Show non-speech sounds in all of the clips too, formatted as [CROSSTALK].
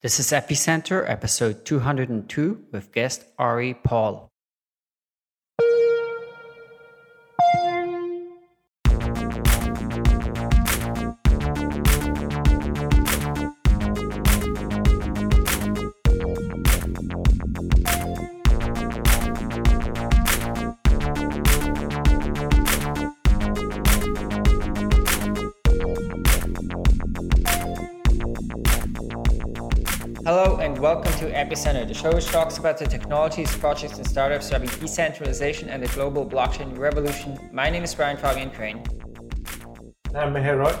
This is Epicenter, episode 202, with guest Ari Paul. Welcome to Epicenter, the show which talks about the technologies, projects, and startups driving decentralization and the global blockchain revolution. My name is Brian Fabian Crain. I'm Meher Roy.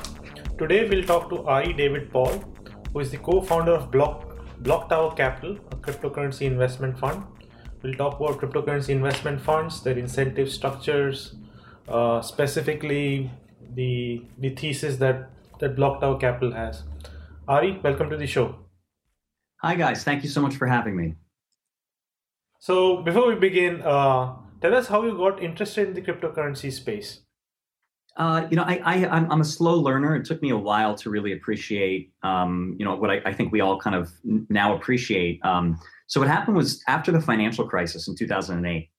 Today we'll talk to Ari David Paul, who is the co-founder of Block Block Tower Capital, a cryptocurrency investment fund. We'll talk about cryptocurrency investment funds, their incentive structures, uh, specifically the the thesis that that Block Tower Capital has. Ari, welcome to the show. Hi, guys. Thank you so much for having me. So, before we begin, uh, tell us how you got interested in the cryptocurrency space. Uh, you know, I, I, I'm, I'm a slow learner. It took me a while to really appreciate, um, you know, what I, I, think we all kind of now appreciate. Um, so what happened was after the financial crisis in 2008,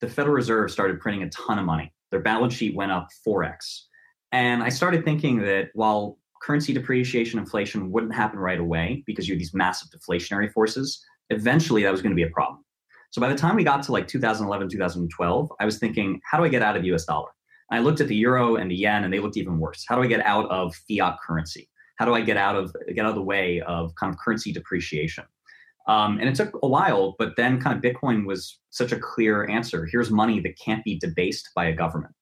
the Federal Reserve started printing a ton of money. Their balance sheet went up 4x. And I started thinking that while currency depreciation, inflation wouldn't happen right away because you had these massive deflationary forces. Eventually, that was going to be a problem. So by the time we got to like 2011, 2012, I was thinking, how do I get out of US dollar? And I looked at the euro and the yen, and they looked even worse. How do I get out of fiat currency? How do I get out of get out of the way of kind of currency depreciation? Um, and it took a while, but then kind of Bitcoin was such a clear answer. Here's money that can't be debased by a government.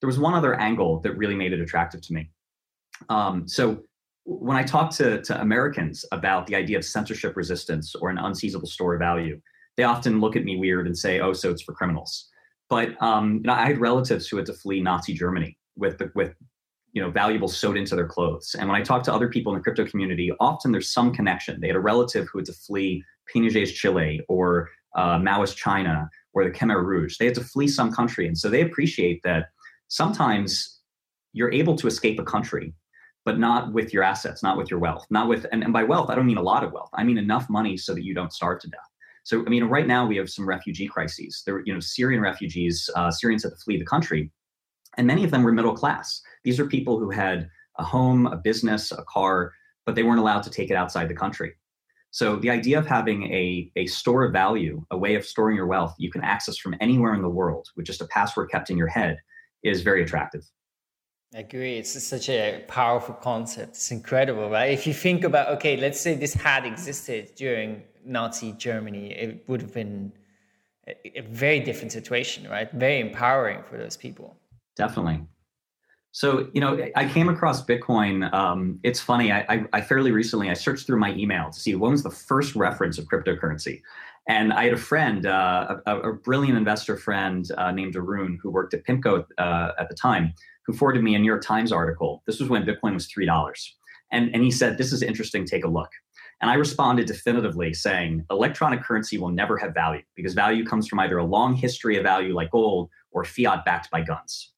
There was one other angle that really made it attractive to me. Um, so when I talk to, to Americans about the idea of censorship resistance or an unseizable store of value, they often look at me weird and say, "Oh, so it's for criminals." But um, you know, I had relatives who had to flee Nazi Germany with the, with you know valuables sewed into their clothes. And when I talk to other people in the crypto community, often there's some connection. They had a relative who had to flee Pinochet's Chile or uh, Maoist China or the Khmer Rouge. They had to flee some country, and so they appreciate that sometimes you're able to escape a country but not with your assets, not with your wealth, not with, and, and by wealth, I don't mean a lot of wealth. I mean enough money so that you don't starve to death. So, I mean, right now we have some refugee crises. There, you know, Syrian refugees, uh, Syrians had to flee the country, and many of them were middle class. These are people who had a home, a business, a car, but they weren't allowed to take it outside the country. So the idea of having a, a store of value, a way of storing your wealth you can access from anywhere in the world with just a password kept in your head is very attractive. I agree. It's such a powerful concept. It's incredible, right? If you think about, okay, let's say this had existed during Nazi Germany, it would have been a, very different situation, right? Very empowering for those people. Definitely. So, you know, I came across Bitcoin. Um, it's funny. I, I, I, fairly recently I searched through my email to see when was the first reference of cryptocurrency, and I had a friend, uh, a, a, brilliant investor friend uh, named Arun, who worked at Pimco uh, at the time, who forwarded me a New York Times article. This was when Bitcoin was $3. And, and he said, This is interesting, take a look. And I responded definitively saying, electronic currency will never have value because value comes from either a long history of value like gold or fiat backed by guns.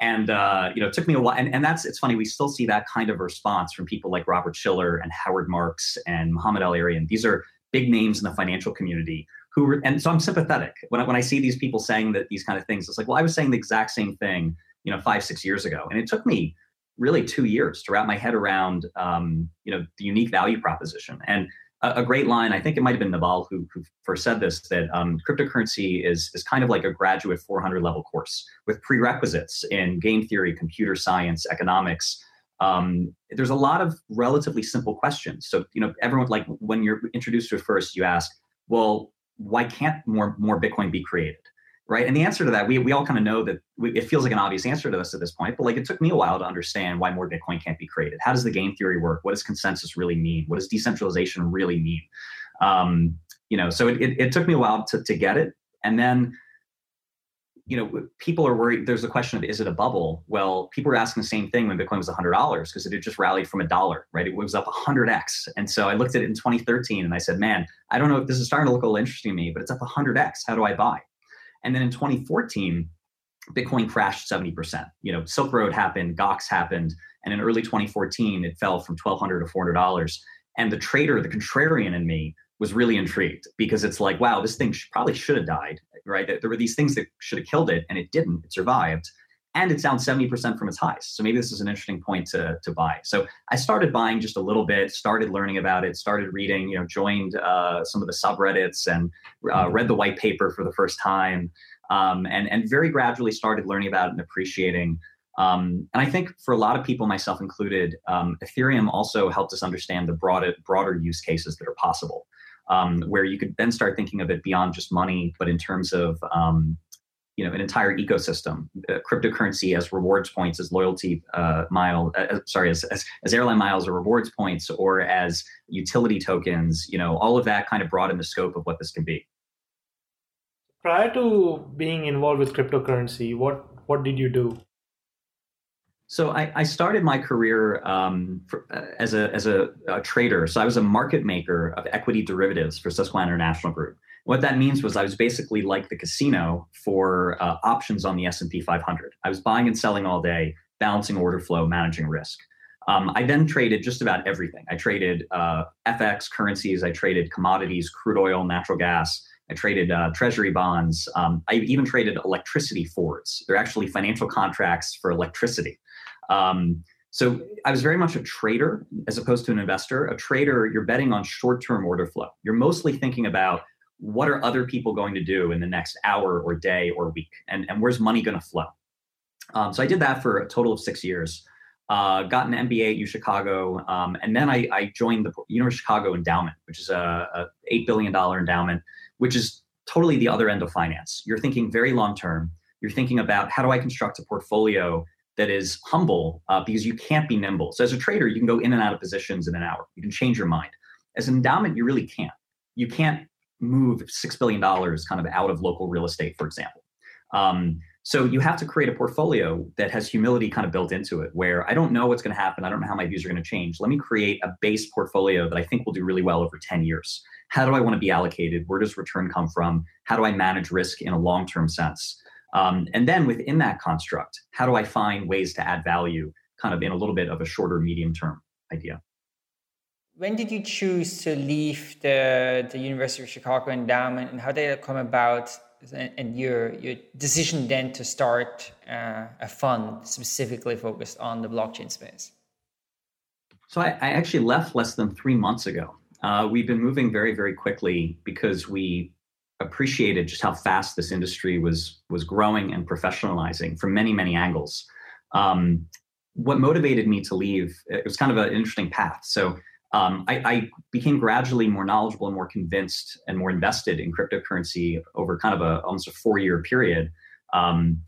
And uh, you know, it took me a while. And, and that's it's funny, we still see that kind of response from people like Robert Shiller and Howard Marks and Mohamed El-Erian. These are big names in the financial community who were, and so I'm sympathetic when I, when I see these people saying that these kind of things. It's like, well, I was saying the exact same thing you know five six years ago. And it took me really two years to wrap my head around um, you know the unique value proposition. And a, a, great line i think it might have been Naval who, who first said this that um, cryptocurrency is, is kind of like a graduate 400 level course with prerequisites in game theory computer science economics. Um, there's a lot of relatively simple questions. So you know everyone like when you're introduced to it first you ask well why can't more more bitcoin be created right? And the answer to that, we, we all kind of know that we, it feels like an obvious answer to us at this point, but like it took me a while to understand why more Bitcoin can't be created. How does the game theory work? What does consensus really mean? What does decentralization really mean? Um, you know, so it, it, it took me a while to, to get it. And then, you know, people are worried. There's a question of is it a bubble? Well, people were asking the same thing when Bitcoin was $100 because it had just rallied from a dollar, right? It was up 100x. And so I looked at it in 2013 and I said, man, I don't know if this is starting to look a little interesting to me, but it's up 100x. How do I buy? And then in 2014, Bitcoin crashed 70%. You know, Silk Road happened, Gox happened, and in early 2014, it fell from 1,200 to $400. And the trader, the contrarian in me, was really intrigued because it's like, wow, this thing probably should have died, right? There were these things that should have killed it, and it didn't. It survived, and it's down 70% from its highs. So maybe this is an interesting point to, to buy. So I started buying just a little bit, started learning about it, started reading, you know, joined uh, some of the subreddits and uh, read the white paper for the first time, um, and and very gradually started learning about it and appreciating. Um, and I think for a lot of people, myself included, um, Ethereum also helped us understand the broader broader use cases that are possible um, where you could then start thinking of it beyond just money, but in terms of um, you know an entire ecosystem, uh, cryptocurrency as rewards points, as loyalty uh, mile, uh, sorry, as, as, as airline miles or rewards points, or as utility tokens. You know, all of that kind of broaden the scope of what this can be. Prior to being involved with cryptocurrency, what what did you do? So I, I started my career um, for, uh, as, a, as a, a, trader. So I was a market maker of equity derivatives for Susquehanna International Group. What that means was I was basically like the casino for uh, options on the S&P 500. I was buying and selling all day, balancing order flow, managing risk. Um, I then traded just about everything. I traded uh, FX currencies, I traded commodities, crude oil, natural gas. I traded uh, treasury bonds. Um, I even traded electricity forwards. They're actually financial contracts for electricity. Um, so I was very much a trader as opposed to an investor. A trader, you're betting on short-term order flow. You're mostly thinking about what are other people going to do in the next hour or day or week, and, and where's money going to flow. Um, so I did that for a total of six years. Uh, got an MBA at U Chicago, um, and then I, I, joined the University of Chicago Endowment, which is a, a eight billion dollar endowment, which is totally the other end of finance. You're thinking very long term. You're thinking about how do I construct a portfolio that is humble uh, because you can't be nimble. So as a trader, you can go in and out of positions in an hour. You can change your mind. As an endowment, you really can't. You can't move six billion dollars kind of out of local real estate, for example. Um, so you have to create a portfolio that has humility kind of built into it, where I don't know what's going to happen. I don't know how my views are going to change. Let me create a base portfolio that I think will do really well over 10 years. How do I want to be allocated? Where does return come from? How do I manage risk in a long term sense? Um, and then within that construct, how do I find ways to add value kind of in a little bit of a shorter, medium term idea? When did you choose to leave the, the University of Chicago endowment and how did it come about and your, your decision then to start uh, a fund specifically focused on the blockchain space? So I, I actually left less than three months ago. Uh, we've been moving very, very quickly because we appreciated just how fast this industry was was growing and professionalizing from many many angles. Um, what motivated me to leave it was kind of an interesting path. So um, I, I, became gradually more knowledgeable and more convinced and more invested in cryptocurrency over kind of a almost a four year period. Um,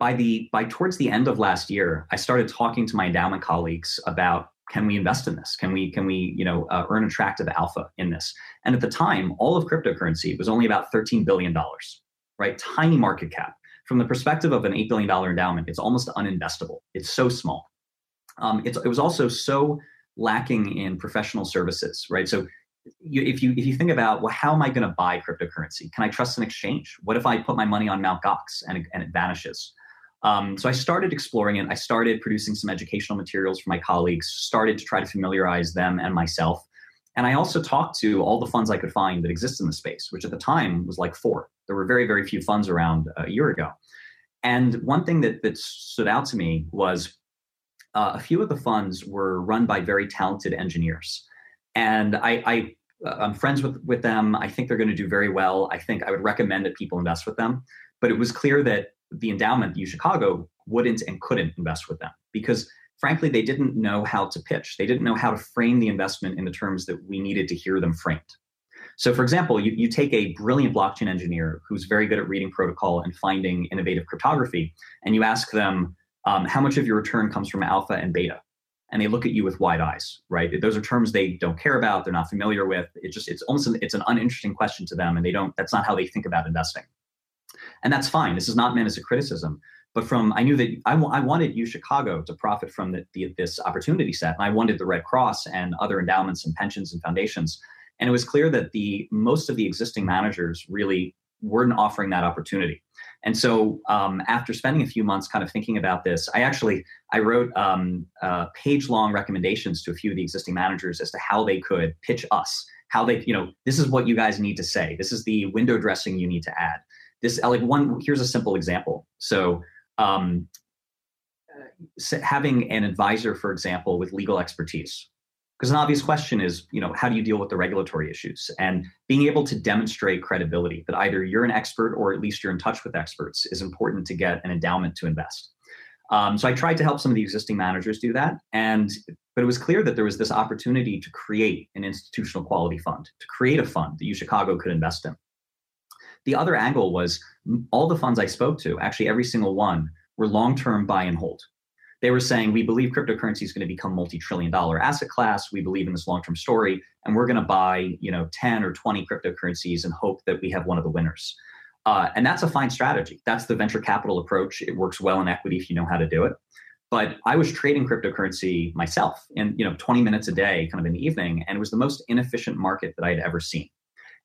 by the by towards the end of last year, I started talking to my endowment colleagues about can we invest in this? Can we can we you know uh, earn attractive alpha in this? And at the time, all of cryptocurrency was only about thirteen billion dollars, right? Tiny market cap. From the perspective of an eight billion dollar endowment, it's almost uninvestable. It's so small. Um, it was also so lacking in professional services, right? So you, if you if you think about well, how am I going to buy cryptocurrency? Can I trust an exchange? What if I put my money on Mt. Gox and, and it vanishes? Um, so I started exploring it. I started producing some educational materials for my colleagues, started to try to familiarize them and myself. And I also talked to all the funds I could find that exist in the space, which at the time was like four. There were very, very few funds around a year ago. And one thing that, that stood out to me was uh, a few of the funds were run by very talented engineers. And I, I, uh, I'm friends with, with them. I think they're going to do very well. I think I would recommend that people invest with them. But it was clear that the endowment, U Chicago, wouldn't and couldn't invest with them because frankly, they didn't know how to pitch. They didn't know how to frame the investment in the terms that we needed to hear them framed. So, for example, you, you take a brilliant blockchain engineer who's very good at reading protocol and finding innovative cryptography, and you ask them, um, how much of your return comes from alpha and beta? And they look at you with wide eyes, right? Those are terms they don't care about, they're not familiar with. It just it's almost an, it's an uninteresting question to them, and they don't. That's not how they think about investing and that's fine. This is not meant as a criticism, but from I knew that I, w- I wanted U Chicago to profit from the, the, this opportunity set, and I wanted the Red Cross and other endowments and pensions and foundations. And it was clear that the most of the existing managers really weren't offering that opportunity. And so um, after spending a few months kind of thinking about this, I actually I wrote um, uh, page long recommendations to a few of the existing managers as to how they could pitch us, how they you know this is what you guys need to say, this is the window dressing you need to add. This like one here's a simple example. So um, having an advisor, for example, with legal expertise because an obvious question is you know how do you deal with the regulatory issues? And being able to demonstrate credibility that either you're an expert or at least you're in touch with experts is important to get an endowment to invest. Um, so i tried to help some of the existing managers do that and but it was clear that there was this opportunity to create an institutional quality fund to create a fund that uchicago could invest in. The other angle was all the funds i spoke to actually every single one were long-term buy and hold they were saying we believe cryptocurrency is going to become multi-trillion dollar asset class. We believe in this long-term story and we're going to buy you know 10 or 20 cryptocurrencies and hope that we have one of the winners. Uh, and that's a fine strategy. That's the venture capital approach. It works well in equity if you know how to do it. But i was trading cryptocurrency myself in you know 20 minutes a day kind of in the evening and it was the most inefficient market that i had ever seen.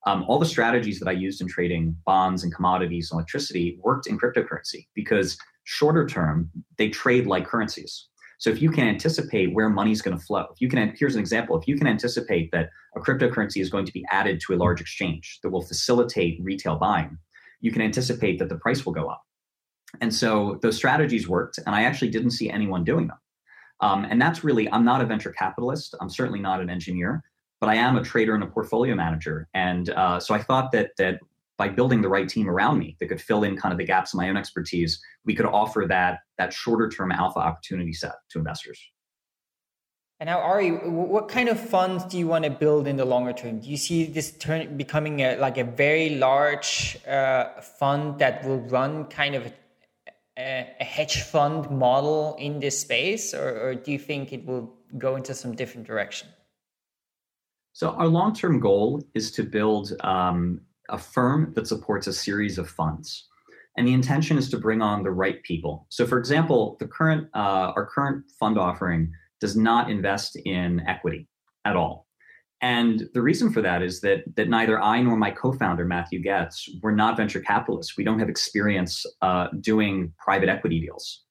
Um, all the strategies that i used in trading bonds and commodities and electricity worked in cryptocurrency because shorter term, they trade like currencies. So if you can anticipate where money's going to flow, if you can, here's an example, if you can anticipate that a cryptocurrency is going to be added to a large exchange that will facilitate retail buying, you can anticipate that the price will go up. And so those strategies worked, and I actually didn't see anyone doing them. Um, and that's really, I'm not a venture capitalist. I'm certainly not an engineer, but I am a trader and a portfolio manager. And uh, so I thought that that by building the right team around me that could fill in kind of the gaps in my own expertise, we could offer that that shorter term alpha opportunity set to investors. And now, Ari, what kind of funds do you want to build in the longer term? Do you see this turn becoming a, like a very large uh, fund that will run kind of a, a, hedge fund model in this space, or, or do you think it will go into some different direction? So, our long term goal is to build um, a firm that supports a series of funds. And the intention is to bring on the right people. So, for example, the current uh, our current fund offering does not invest in equity at all. And the reason for that is that that neither I nor my co-founder Matthew Goetz were not venture capitalists. We don't have experience uh, doing private equity deals.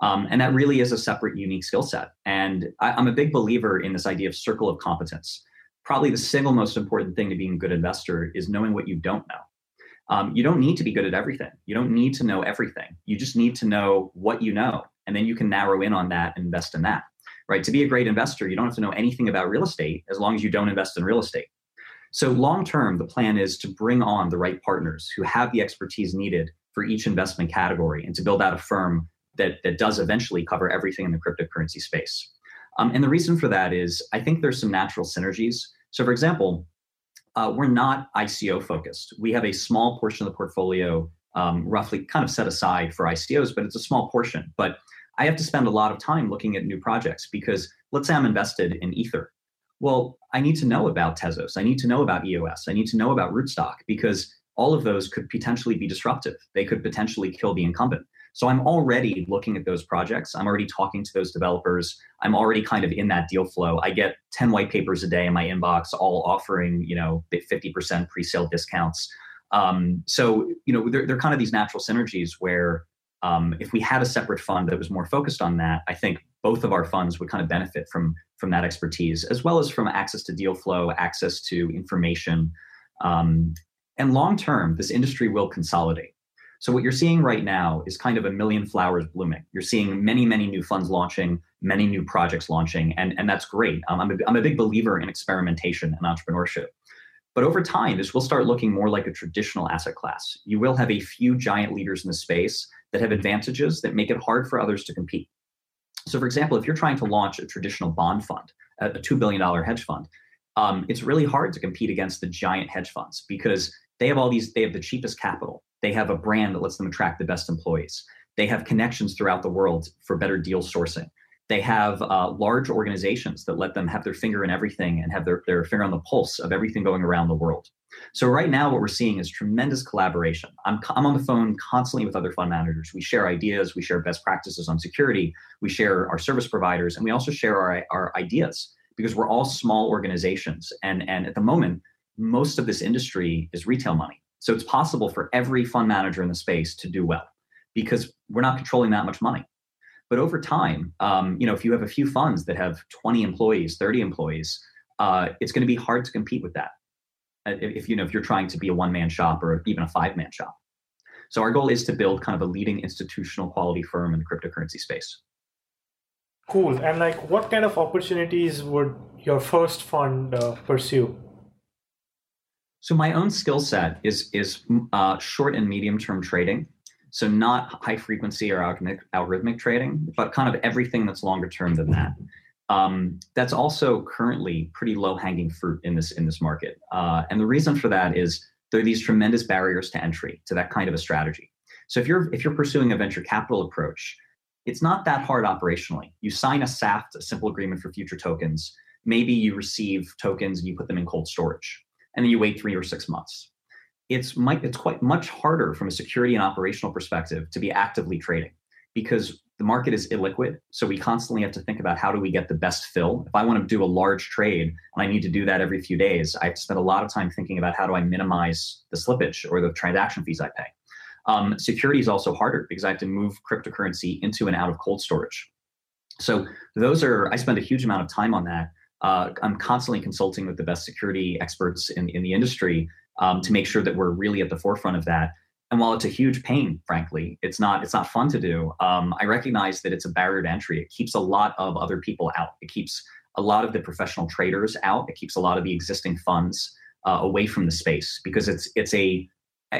Um, and that really is a separate, unique skill set. And I, I'm a big believer in this idea of circle of competence probably the single most important thing to being a good investor is knowing what you don't know. Um, you don't need to be good at everything. You don't need to know everything. You just need to know what you know, and then you can narrow in on that and invest in that. Right? To be a great investor, you don't have to know anything about real estate as long as you don't invest in real estate. So long term, the plan is to bring on the right partners who have the expertise needed for each investment category and to build out a firm that, that does eventually cover everything in the cryptocurrency space. Um, and the reason for that is I think there's some natural synergies. So, for example, uh, we're not ICO focused. We have a small portion of the portfolio, um, roughly kind of set aside for ICOs, but it's a small portion. But I have to spend a lot of time looking at new projects because let's say I'm invested in Ether. Well, I need to know about Tezos. I need to know about EOS. I need to know about Rootstock because all of those could potentially be disruptive. They could potentially kill the incumbent. So I'm already looking at those projects. I'm already talking to those developers. I'm already kind of in that deal flow. I get 10 white papers a day in my inbox, all offering, you know, 50% pre-sale discounts. Um, so, you know, they're, they're kind of these natural synergies where um, if we had a separate fund that was more focused on that, I think both of our funds would kind of benefit from from that expertise, as well as from access to deal flow, access to information. Um, and long term, this industry will consolidate. So what you're seeing right now is kind of a million flowers blooming. You're seeing many, many new funds launching, many new projects launching, and, and that's great. Um, I'm, a, I'm a big believer in experimentation and entrepreneurship. But over time, this will start looking more like a traditional asset class. You will have a few giant leaders in the space that have advantages that make it hard for others to compete. So, for example, if you're trying to launch a traditional bond fund, a $2 billion hedge fund, um, it's really hard to compete against the giant hedge funds because they have all these, they have the cheapest capital. They have a brand that lets them attract the best employees. They have connections throughout the world for better deal sourcing. They have uh, large organizations that let them have their finger in everything and have their, their finger on the pulse of everything going around the world. So, right now, what we're seeing is tremendous collaboration. I'm, I'm on the phone constantly with other fund managers. We share ideas, we share best practices on security, we share our service providers, and we also share our, our ideas because we're all small organizations. And, and at the moment, most of this industry is retail money. So it's possible for every fund manager in the space to do well because we're not controlling that much money. But over time, um, you know, if you have a few funds that have 20 employees, 30 employees, uh, it's going to be hard to compete with that. Uh, if, you know if you're trying to be a one-man shop or even a five-man shop. So our goal is to build kind of a leading institutional quality firm in the cryptocurrency space. Cool. And like, what kind of opportunities would your first fund uh, pursue? So my own skill set is is uh, short and medium term trading. So not high frequency or algorithmic, algorithmic trading, but kind of everything that's longer term than that. Um, that's also currently pretty low hanging fruit in this in this market. Uh, and the reason for that is there are these tremendous barriers to entry to that kind of a strategy. So if you're if you're pursuing a venture capital approach, it's not that hard operationally. You sign a SAFT, a simple agreement for future tokens. Maybe you receive tokens and you put them in cold storage and then you wait three or six months. It's, might, it's quite much harder from a security and operational perspective to be actively trading because the market is illiquid. So we constantly have to think about how do we get the best fill. If I want to do a large trade and I need to do that every few days, I have to spend a lot of time thinking about how do I minimize the slippage or the transaction fees I pay. Um, security is also harder because I have to move cryptocurrency into and out of cold storage. So those are I spend a huge amount of time on that uh, I'm constantly consulting with the best security experts in, in the industry um, to make sure that we're really at the forefront of that. And while it's a huge pain, frankly, it's not it's not fun to do. Um, I recognize that it's a barrier to entry. It keeps a lot of other people out. It keeps a lot of the professional traders out. It keeps a lot of the existing funds uh, away from the space because it's it's a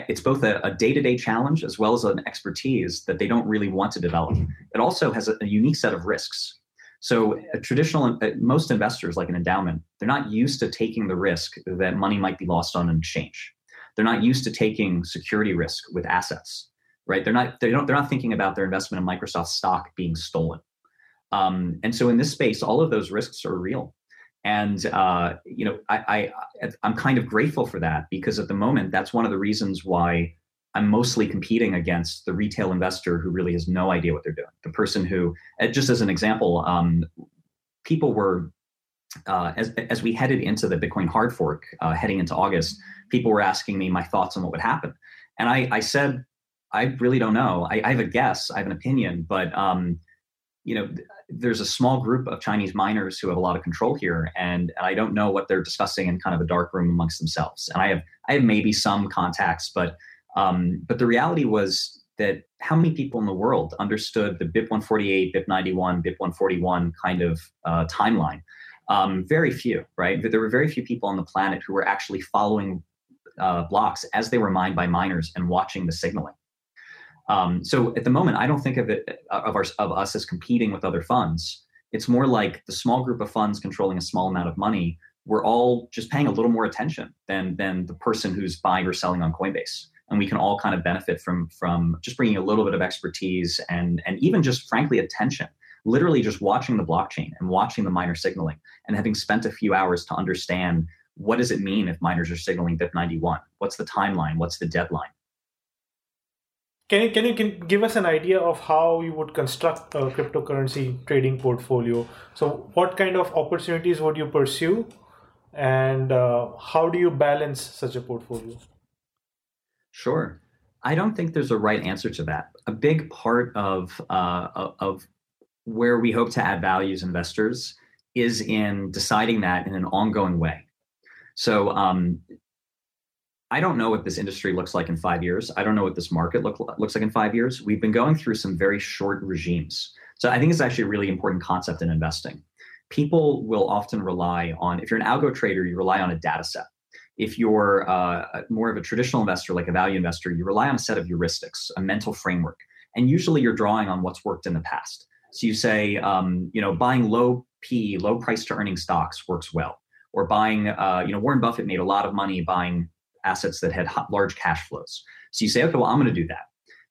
it's both a, day-to-day challenge as well as an expertise that they don't really want to develop. It also has a, a unique set of risks so a traditional, uh, most investors like an endowment, they're not used to taking the risk that money might be lost on an exchange. They're not used to taking security risk with assets, right? They're not, they don't, they're not thinking about their investment in Microsoft stock being stolen. Um, and so in this space, all of those risks are real. And uh, you know, I, I I'm kind of grateful for that because at the moment, that's one of the reasons why I'm mostly competing against the retail investor who really has no idea what they're doing. The person who, uh, just as an example, um, people were uh, as as we headed into the Bitcoin hard fork, uh, heading into August, people were asking me my thoughts on what would happen, and I, I said I really don't know. I, I, have a guess, I have an opinion, but um, you know, there's a small group of Chinese miners who have a lot of control here, and, and I don't know what they're discussing in kind of a dark room amongst themselves. And I have I have maybe some contacts, but um, but the reality was that how many people in the world understood the BIP 148, BIP 91, BIP 141 kind of uh, timeline? Um, very few, right? There were very few people on the planet who were actually following uh, blocks as they were mined by miners and watching the signaling. Um, so at the moment, I don't think of it uh, of, our, of us as competing with other funds. It's more like the small group of funds controlling a small amount of money. We're all just paying a little more attention than than the person who's buying or selling on Coinbase and we can all kind of benefit from from just bringing a little bit of expertise and and even just frankly attention literally just watching the blockchain and watching the miner signaling and having spent a few hours to understand what does it mean if miners are signaling BIP91? What's the timeline? What's the deadline? Can you, can you can give us an idea of how you would construct a cryptocurrency trading portfolio? So, what kind of opportunities would you pursue, and uh, how do you balance such a portfolio? Sure. I don't think there's a right answer to that. A big part of uh, of where we hope to add value as investors is in deciding that in an ongoing way. So um, I don't know what this industry looks like in five years. I don't know what this market look, looks like in five years. We've been going through some very short regimes. So I think it's actually a really important concept in investing. People will often rely on, if you're an algo trader, you rely on a data set if you're uh, more of a traditional investor, like a value investor, you rely on a set of heuristics, a mental framework, and usually you're drawing on what's worked in the past. So you say, um, you know, buying low P, low price to earning stocks works well, or buying, uh, you know, Warren Buffett made a lot of money buying assets that had large cash flows. So you say, okay, well, I'm going to do that.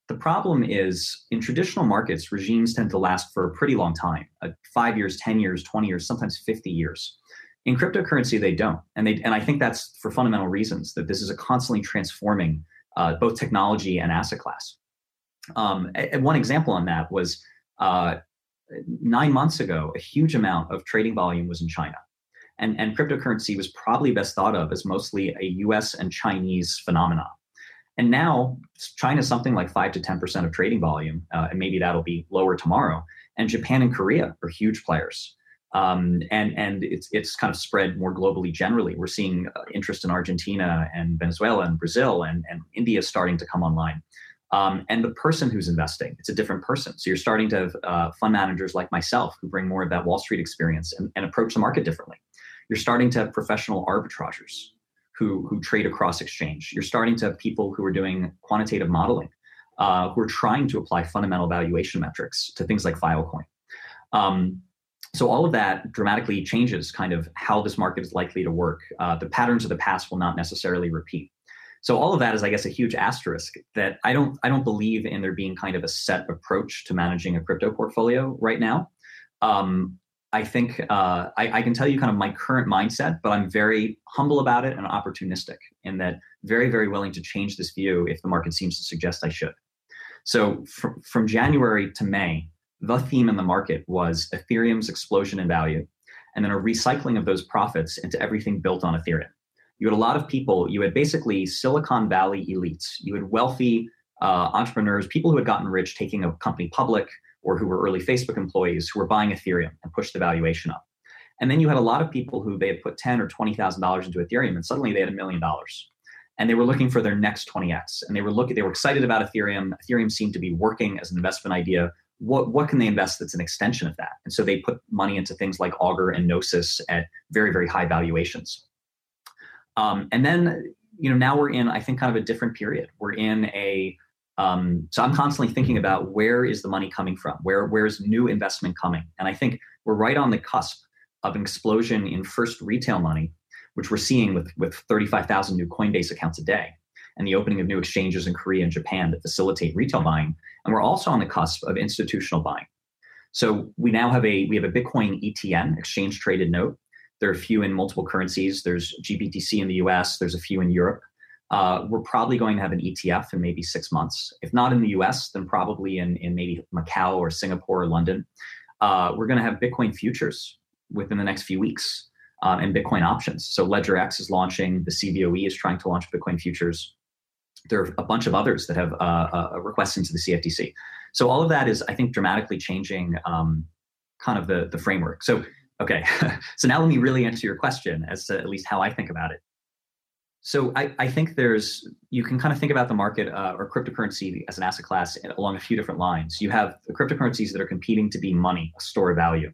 The problem is in traditional markets, regimes tend to last for a pretty long time uh, five years, 10 years, 20 years, sometimes 50 years. In cryptocurrency, they don't, and they and I think that's for fundamental reasons that this is a constantly transforming uh, both technology and asset class. Um, and one example on that was uh, nine months ago, a huge amount of trading volume was in China, and and cryptocurrency was probably best thought of as mostly a U.S. and Chinese phenomenon. And now China's something like five to 10% of trading volume, uh, and maybe that'll be lower tomorrow. And Japan and Korea are huge players. Um, and and it's it's kind of spread more globally generally. We're seeing uh, interest in Argentina and Venezuela and Brazil and, and India starting to come online. Um, and the person who's investing, it's a different person. So you're starting to have uh, fund managers like myself who bring more of that Wall Street experience and, and approach the market differently. You're starting to have professional arbitragers who, who trade across exchange. You're starting to have people who are doing quantitative modeling, uh, who are trying to apply fundamental valuation metrics to things like Filecoin. Um, so all of that dramatically changes kind of how this market is likely to work. Uh, the patterns of the past will not necessarily repeat. So all of that is, I guess, a huge asterisk that I don't I don't believe in there being kind of a set approach to managing a crypto portfolio right now. Um, I think uh, I, I, can tell you kind of my current mindset, but I'm very humble about it and opportunistic in that very, very willing to change this view if the market seems to suggest I should. So fr- from January to May, the theme in the market was Ethereum's explosion in value and then a recycling of those profits into everything built on Ethereum you had a lot of people, you had basically Silicon Valley elites, you had wealthy uh, entrepreneurs, people who had gotten rich taking a company public or who were early Facebook employees who were buying Ethereum and pushed the valuation up. And then you had a lot of people who they had put ten or twenty thousand dollars into Ethereum, and suddenly they had a million dollars, and they were looking for their next twenty x. And they were looking, they were excited about Ethereum. Ethereum seemed to be working as an investment idea. What what can they invest that's an extension of that? And so they put money into things like Augur and Gnosis at very very high valuations. Um, and then, you know, now we're in, I think, kind of a different period. We're in a, um, so I'm constantly thinking about where is the money coming from? Where where's new investment coming? And I think we're right on the cusp of an explosion in first retail money, which we're seeing with with 35,000 new Coinbase accounts a day, and the opening of new exchanges in Korea and Japan that facilitate retail buying. And we're also on the cusp of institutional buying. So we now have a we have a Bitcoin ETN, exchange traded note, there are a few in multiple currencies. There's GBTC in the US, there's a few in Europe. Uh, we're probably going to have an ETF in maybe six months. If not in the US, then probably in, in maybe Macau or Singapore or London. Uh, we're going to have Bitcoin futures within the next few weeks um, and Bitcoin options. So LedgerX is launching, the CBOE is trying to launch Bitcoin futures. There are a bunch of others that have uh, uh, requests into the CFTC. So all of that is, I think, dramatically changing um, kind of the, the framework. So Okay, [LAUGHS] so now let me really answer your question as to at least how I think about it. So I, I think there's you can kind of think about the market uh, or cryptocurrency as an asset class along a few different lines. You have the cryptocurrencies that are competing to be money, a store of value.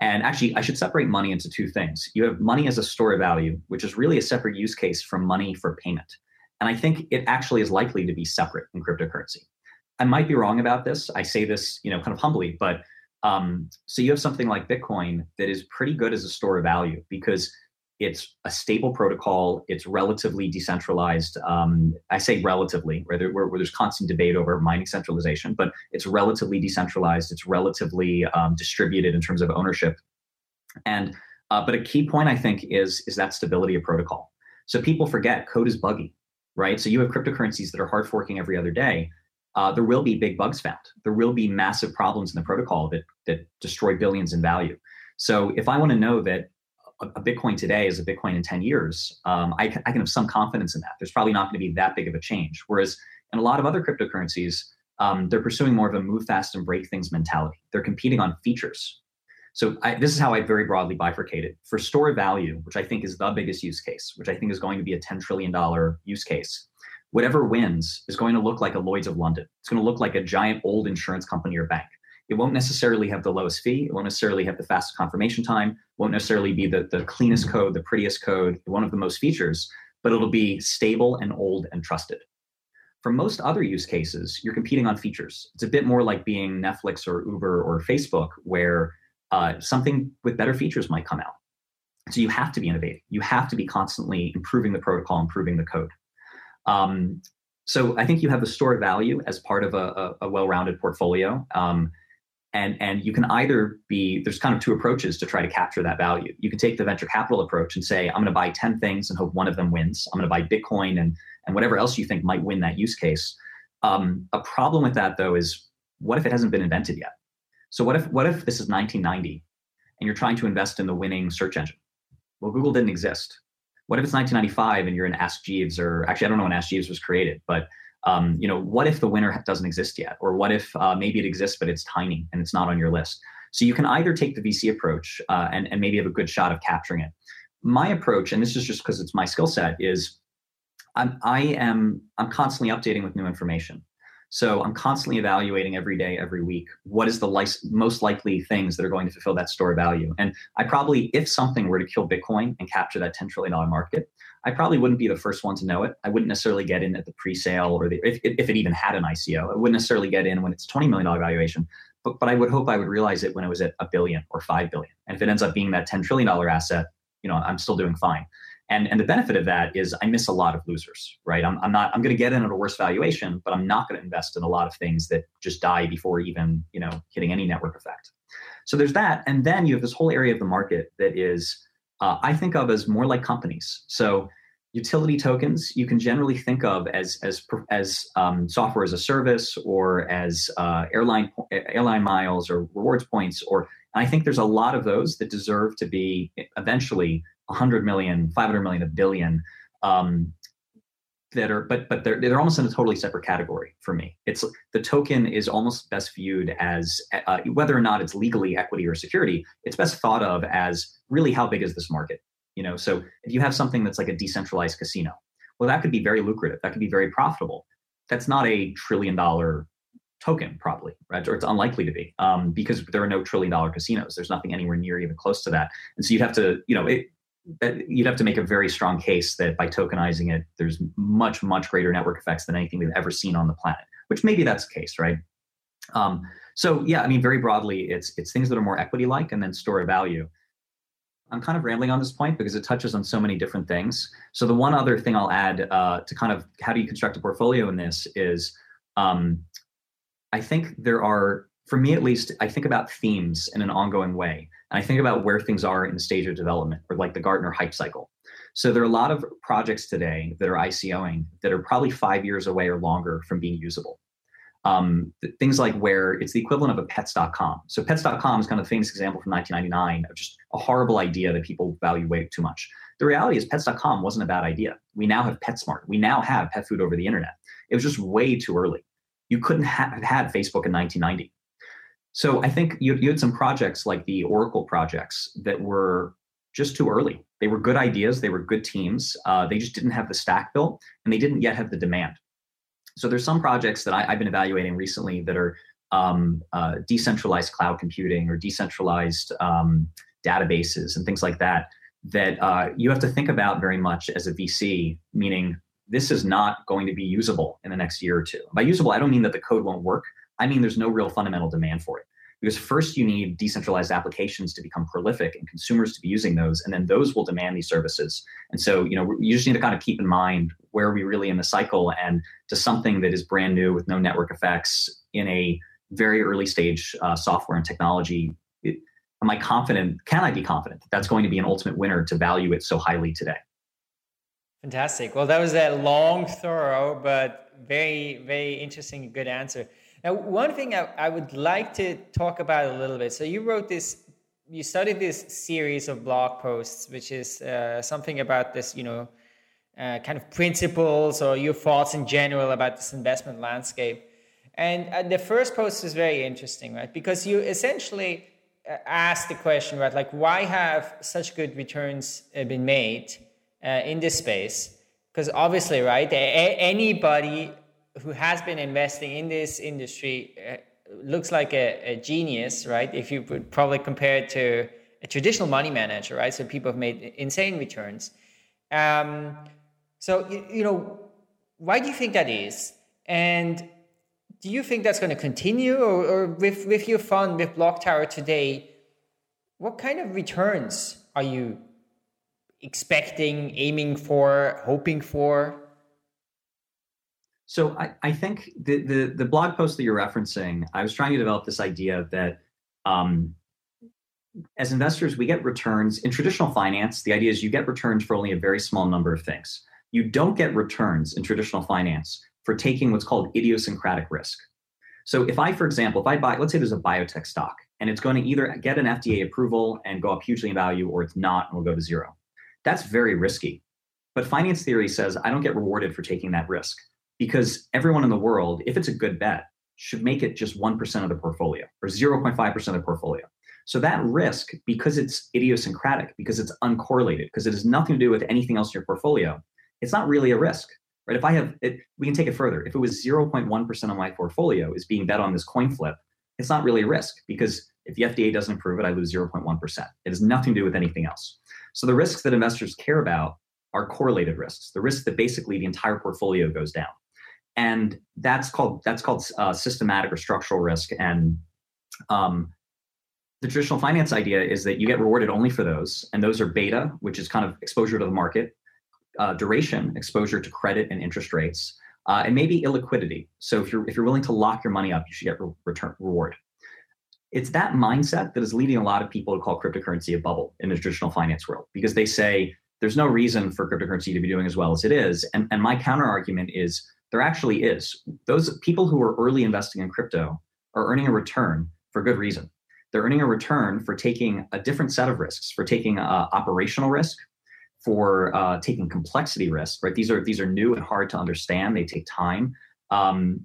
And actually, I should separate money into two things. You have money as a store of value, which is really a separate use case from money for payment. And I think it actually is likely to be separate in cryptocurrency. I might be wrong about this. I say this, you know, kind of humbly, but um, so you have something like Bitcoin that is pretty good as a store of value because it's a stable protocol. It's relatively decentralized. Um, I say relatively, where, there, where, where, there's constant debate over mining centralization, but it's relatively decentralized. It's relatively um, distributed in terms of ownership. And uh, but a key point I think is is that stability of protocol. So people forget code is buggy, right? So you have cryptocurrencies that are hard forking every other day, uh, there will be big bugs found. There will be massive problems in the protocol that that destroy billions in value. So if I want to know that a, a Bitcoin today is a Bitcoin in 10 years, um, I, can, I can have some confidence in that. There's probably not going to be that big of a change. Whereas in a lot of other cryptocurrencies, um, they're pursuing more of a move fast and break things mentality. They're competing on features. So I, this is how I very broadly bifurcate it. For store value, which I think is the biggest use case, which I think is going to be a $10 trillion use case, whatever wins is going to look like a Lloyd's of London. It's going to look like a giant old insurance company or bank. It won't necessarily have the lowest fee. It won't necessarily have the fastest confirmation time. Won't necessarily be the, the cleanest code, the prettiest code, one of the most features, but it'll be stable and old and trusted. For most other use cases, you're competing on features. It's a bit more like being Netflix or Uber or Facebook, where uh, something with better features might come out. So you have to be innovating. You have to be constantly improving the protocol, improving the code. Um, so I think you have the store value as part of a, a, a well-rounded portfolio. Um, and, and you can either be there's kind of two approaches to try to capture that value. You can take the venture capital approach and say, I'm going to buy 10 things and hope one of them wins. I'm going to buy Bitcoin and, and whatever else you think might win that use case. Um, a problem with that though is what if it hasn't been invented yet? So what if what if this is 1990 and you're trying to invest in the winning search engine? Well, Google didn't exist. What if it's 1995 and you're in Ask Jeeves, or actually, I don't know when Ask Jeeves was created, but um, you know, what if the winner doesn't exist yet, or what if uh, maybe it exists but it's tiny and it's not on your list? So you can either take the VC approach uh, and, and maybe have a good shot of capturing it. My approach, and this is just because it's my skill set, is I'm, I am I'm constantly updating with new information. So I'm constantly evaluating every day, every week, what is the li- most likely things that are going to fulfill that store value. And I probably, if something were to kill Bitcoin and capture that $10 trillion market, I probably wouldn't be the first one to know it. I wouldn't necessarily get in at the pre-sale or the, if, if it even had an ICO. I wouldn't necessarily get in when it's $20 million valuation, but, but I would hope I would realize it when it was at a billion or 5 billion. And if it ends up being that $10 trillion asset, you know, I'm still doing fine. And, and the benefit of that is I miss a lot of losers, right? I'm, I'm not, I'm going to get in at a worse valuation, but I'm not going to invest in a lot of things that just die before even, you know, hitting any network effect. So there's that. And then you have this whole area of the market that is, uh, I think of as more like companies. So utility tokens you can generally think of as as as um, software as a service or as uh, airline airline miles or rewards points or I think there's a lot of those that deserve to be eventually 100 million, 500 million, a billion. Um, that are, but but they're they're almost in a totally separate category for me. It's the token is almost best viewed as uh, whether or not it's legally equity or security. It's best thought of as really how big is this market? You know, so if you have something that's like a decentralized casino, well, that could be very lucrative. That could be very profitable. That's not a trillion dollar token, probably, right? Or it's unlikely to be um, because there are no trillion dollar casinos. There's nothing anywhere near even close to that. And so you'd have to, you know, it, you'd have to make a very strong case that by tokenizing it, there's much, much greater network effects than anything we've ever seen on the planet. Which maybe that's the case, right? Um, so yeah, I mean, very broadly, it's it's things that are more equity-like and then store of value. I'm kind of rambling on this point because it touches on so many different things. So the one other thing I'll add uh, to kind of how do you construct a portfolio in this is, um, I think there are, for me at least, I think about themes in an ongoing way. And I think about where things are in the stage of development, or like the Gartner hype cycle. So there are a lot of projects today that are ICOing that are probably five years away or longer from being usable. Um, things like where it's the equivalent of a pets.com. So pets.com is kind of the famous example from 1999 of just a horrible idea that people value way too much. The reality is pets.com wasn't a bad idea. We now have PetSmart. We now have pet food over the internet. It was just way too early. You couldn't have had Facebook in 1990. So I think you, you had some projects like the Oracle projects that were just too early. They were good ideas, they were good teams. Uh, they just didn't have the stack built, and they didn't yet have the demand. So there's some projects that I, have been evaluating recently that are um, uh, decentralized cloud computing or decentralized um, databases and things like that that uh, you have to think about very much as a VC, meaning this is not going to be usable in the next year or two. By usable, I don't mean that the code won't work. I mean, there's no real fundamental demand for it. Because first, you need decentralized applications to become prolific and consumers to be using those, and then those will demand these services. And so, you know, you just need to kind of keep in mind where are we really in the cycle, and to something that is brand new with no network effects in a very early stage uh, software and technology. It, am I confident? Can I be confident that that's going to be an ultimate winner to value it so highly today? Fantastic. Well, that was a long, thorough, but very, very interesting, good answer. Now, one thing I, I would like to talk about a little bit. So, you wrote this, you studied this series of blog posts, which is uh, something about this, you know, uh, kind of principles or your thoughts in general about this investment landscape. And uh, the first post is very interesting, right? Because you essentially uh, ask the question, right? Like, why have such good returns uh, been made uh, in this space? Because obviously, right, anybody who has been investing in this industry uh, looks like a, a, genius, right? If you would probably compare it to a traditional money manager, right? So people have made insane returns. Um, so, you, you know, why do you think that is? And do you think that's going to continue? Or, or with, with your fund, with Block Tower today, what kind of returns are you expecting, aiming for, hoping for? So I, I think the, the, the blog post that you're referencing, I was trying to develop this idea that um, as investors, we get returns in traditional finance. The idea is you get returns for only a very small number of things. You don't get returns in traditional finance for taking what's called idiosyncratic risk. So if I, for example, if I buy, let's say there's a biotech stock and it's going to either get an FDA approval and go up hugely in value or it's not and will go to zero. That's very risky But finance theory says I don't get rewarded for taking that risk because everyone in the world, if it's a good bet, should make it just 1% of the portfolio or 0.5% of the portfolio. So that risk, because it's idiosyncratic, because it's uncorrelated, because it has nothing to do with anything else in your portfolio, it's not really a risk, right? If I have it, we can take it further. If it was 0.1% of my portfolio is being bet on this coin flip, it's not really a risk because if the FDA doesn't approve it, I lose 0.1%. It has nothing to do with anything else. So the risks that investors care about are correlated risks, the risks that basically the entire portfolio goes down. And that's called that's called uh, systematic or structural risk. And um, the traditional finance idea is that you get rewarded only for those, and those are beta, which is kind of exposure to the market, uh, duration, exposure to credit and interest rates, uh, and maybe illiquidity. So if you're if you're willing to lock your money up, you should get re- return reward. It's that mindset that is leading a lot of people to call cryptocurrency a bubble in the traditional finance world because they say there's no reason for cryptocurrency to be doing as well as it is. And, and my counter argument is there actually is. Those people who are early investing in crypto are earning a return for good reason. They're earning a return for taking a different set of risks, for taking uh, operational risk, for uh, taking complexity risk. Right? These are these are new and hard to understand. They take time, um,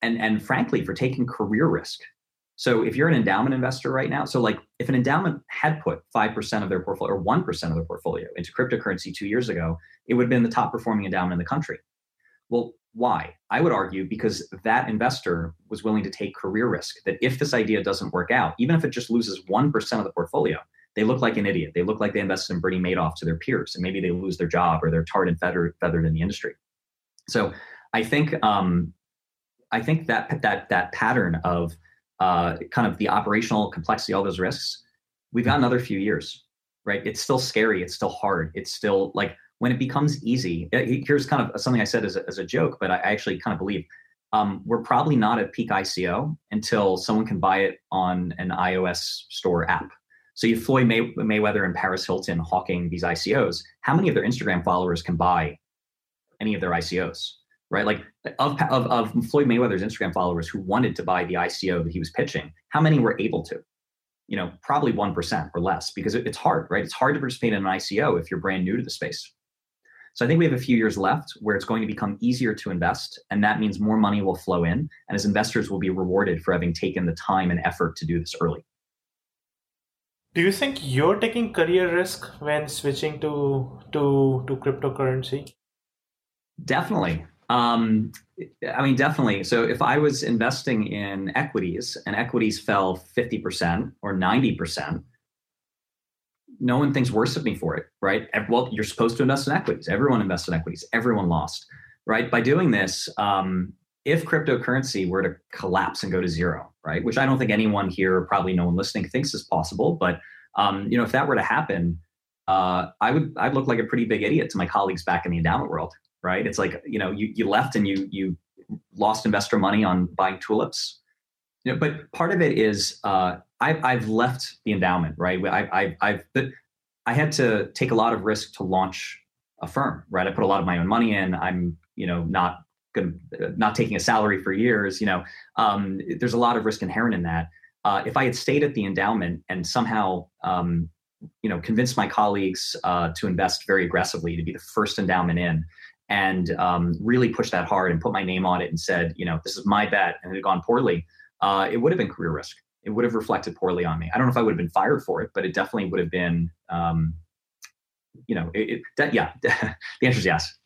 and and frankly, for taking career risk. So if you're an endowment investor right now, so like if an endowment had put 5% of their portfolio or 1% of their portfolio into cryptocurrency two years ago, it would have been the top performing endowment in the country. Well, why? I would argue because that investor was willing to take career risk, that if this idea doesn't work out, even if it just loses 1% of the portfolio, they look like an idiot. They look like they invested in Bernie Madoff to their peers, and maybe they lose their job or they're tarred and feathered, feathered in the industry. So I think um, I think that that that pattern of uh, kind of the operational complexity, all those risks, we've got another few years, right? It's still scary. It's still hard. It's still like when it becomes easy. Uh, here's kind of something I said as a, as a joke, but I actually kind of believe um, we're probably not at peak ICO until someone can buy it on an iOS store app. So you have Floyd May- Mayweather and Paris Hilton hawking these ICOs. How many of their Instagram followers can buy any of their ICOs? right? Like of, of, of Floyd Mayweather's Instagram followers who wanted to buy the ICO that he was pitching, how many were able to? You know, probably 1% or less because it, it's hard, right? It's hard to participate in an ICO if you're brand new to the space. So I think we have a few years left where it's going to become easier to invest. And that means more money will flow in. And as investors will be rewarded for having taken the time and effort to do this early. Do you think you're taking career risk when switching to to to cryptocurrency? Definitely. Um, I mean, definitely. So if I was investing in equities and equities fell 50% or 90%, no one thinks worse of me for it, right? Well, you're supposed to invest in equities. Everyone invests in equities. Everyone lost, right? By doing this, um, if cryptocurrency were to collapse and go to zero, right? Which I don't think anyone here, probably no one listening, thinks is possible. But um, you know, if that were to happen, uh, I would I'd look like a pretty big idiot to my colleagues back in the endowment world, right? It's like you know you you left and you you lost investor money on buying tulips. You know, but part of it is uh, I've I've left the endowment, right? I, I I've but I had to take a lot of risk to launch a firm, right? I put a lot of my own money in. I'm you know not going not taking a salary for years. You know, um, there's a lot of risk inherent in that. Uh, if I had stayed at the endowment and somehow um, you know convinced my colleagues uh, to invest very aggressively to be the first endowment in and um, really pushed that hard and put my name on it and said, you know, this is my bet, and it had gone poorly, uh, it would have been career risk. It would have reflected poorly on me. I don't know if I would have been fired for it, but it definitely would have been, um, you know, it, it, yeah. [LAUGHS] the answer is yes.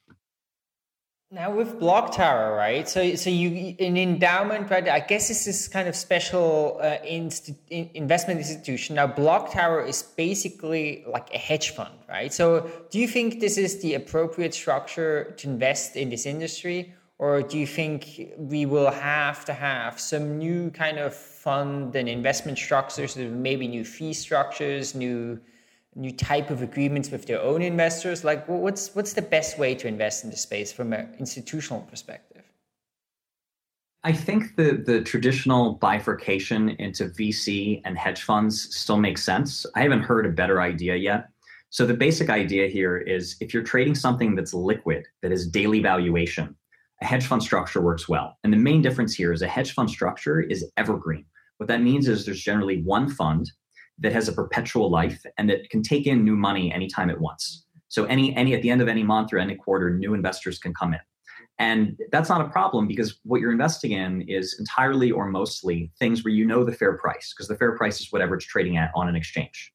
Now with BlockTower, right? So, so you an endowment, right? I guess this is kind of special uh, investment institution. Now, BlockTower is basically like a hedge fund, right? So, do you think this is the appropriate structure to invest in this industry, or do you think we will have to have some new kind of fund and investment structures, maybe new fee structures, new new type of agreements with their own investors? Like, what's what's the best way to invest in the space from an institutional perspective? I think the the traditional bifurcation into VC and hedge funds still makes sense. I haven't heard a better idea yet. So the basic idea here is if you're trading something that's liquid, that is daily valuation, a hedge fund structure works well. And the main difference here is a hedge fund structure is evergreen. What that means is there's generally one fund that has a perpetual life and that can take in new money anytime it wants. So any any at the end of any month or any quarter, new investors can come in. And that's not a problem because what you're investing in is entirely or mostly things where you know the fair price, because the fair price is whatever it's trading at on an exchange.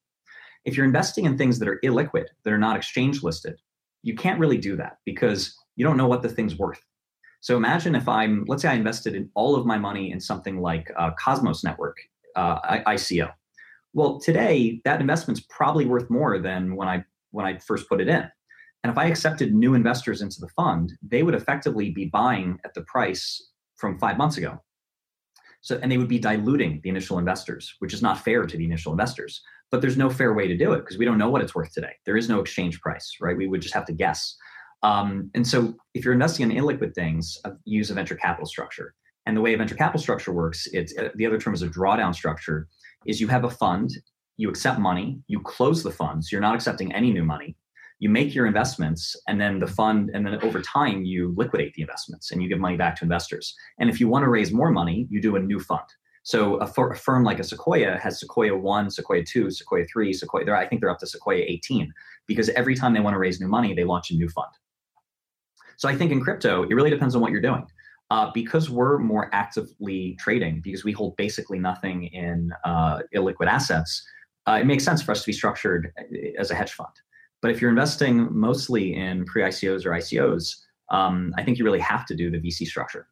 If you're investing in things that are illiquid, that are not exchange listed, you can't really do that because you don't know what the thing's worth. So imagine if I'm, let's say I invested in all of my money in something like uh, Cosmos Network, uh, ICO. Well, today that investment's probably worth more than when I when I first put it in. And if I accepted new investors into the fund, they would effectively be buying at the price from five months ago. So, and they would be diluting the initial investors, which is not fair to the initial investors. But there's no fair way to do it because we don't know what it's worth today. There is no exchange price, right? We would just have to guess. Um, and so, if you're investing in illiquid things, uh, use a venture capital structure. And the way a venture capital structure works, it's uh, the other term is a drawdown structure. Is you have a fund, you accept money, you close the funds, you're not accepting any new money, you make your investments and then the fund and then over time you liquidate the investments and you give money back to investors and if you want to raise more money you do a new fund so a, a firm like a sequoia has sequoia 1 sequoia 2 sequoia 3 sequoia i think they're up to sequoia 18 because every time they want to raise new money they launch a new fund so i think in crypto it really depends on what you're doing uh, because we're more actively trading because we hold basically nothing in uh, illiquid assets uh, it makes sense for us to be structured uh, as a hedge fund but if you're investing mostly in pre ICOs or ICOs, um, I think you really have to do the VC structure.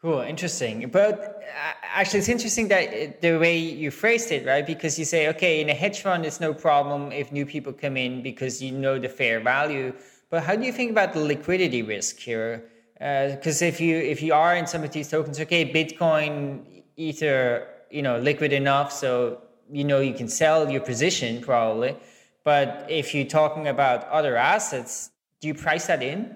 Cool, interesting. But uh, actually, it's interesting that the way you phrased it, right? Because you say, okay, in a hedge fund, it's no problem if new people come in because you know the fair value. But how do you think about the liquidity risk here? Because uh, if you if you are in some of these tokens, okay, Bitcoin, Ether, you know, liquid enough, so you know you can sell your position probably. But if you're talking about other assets, do you price that in?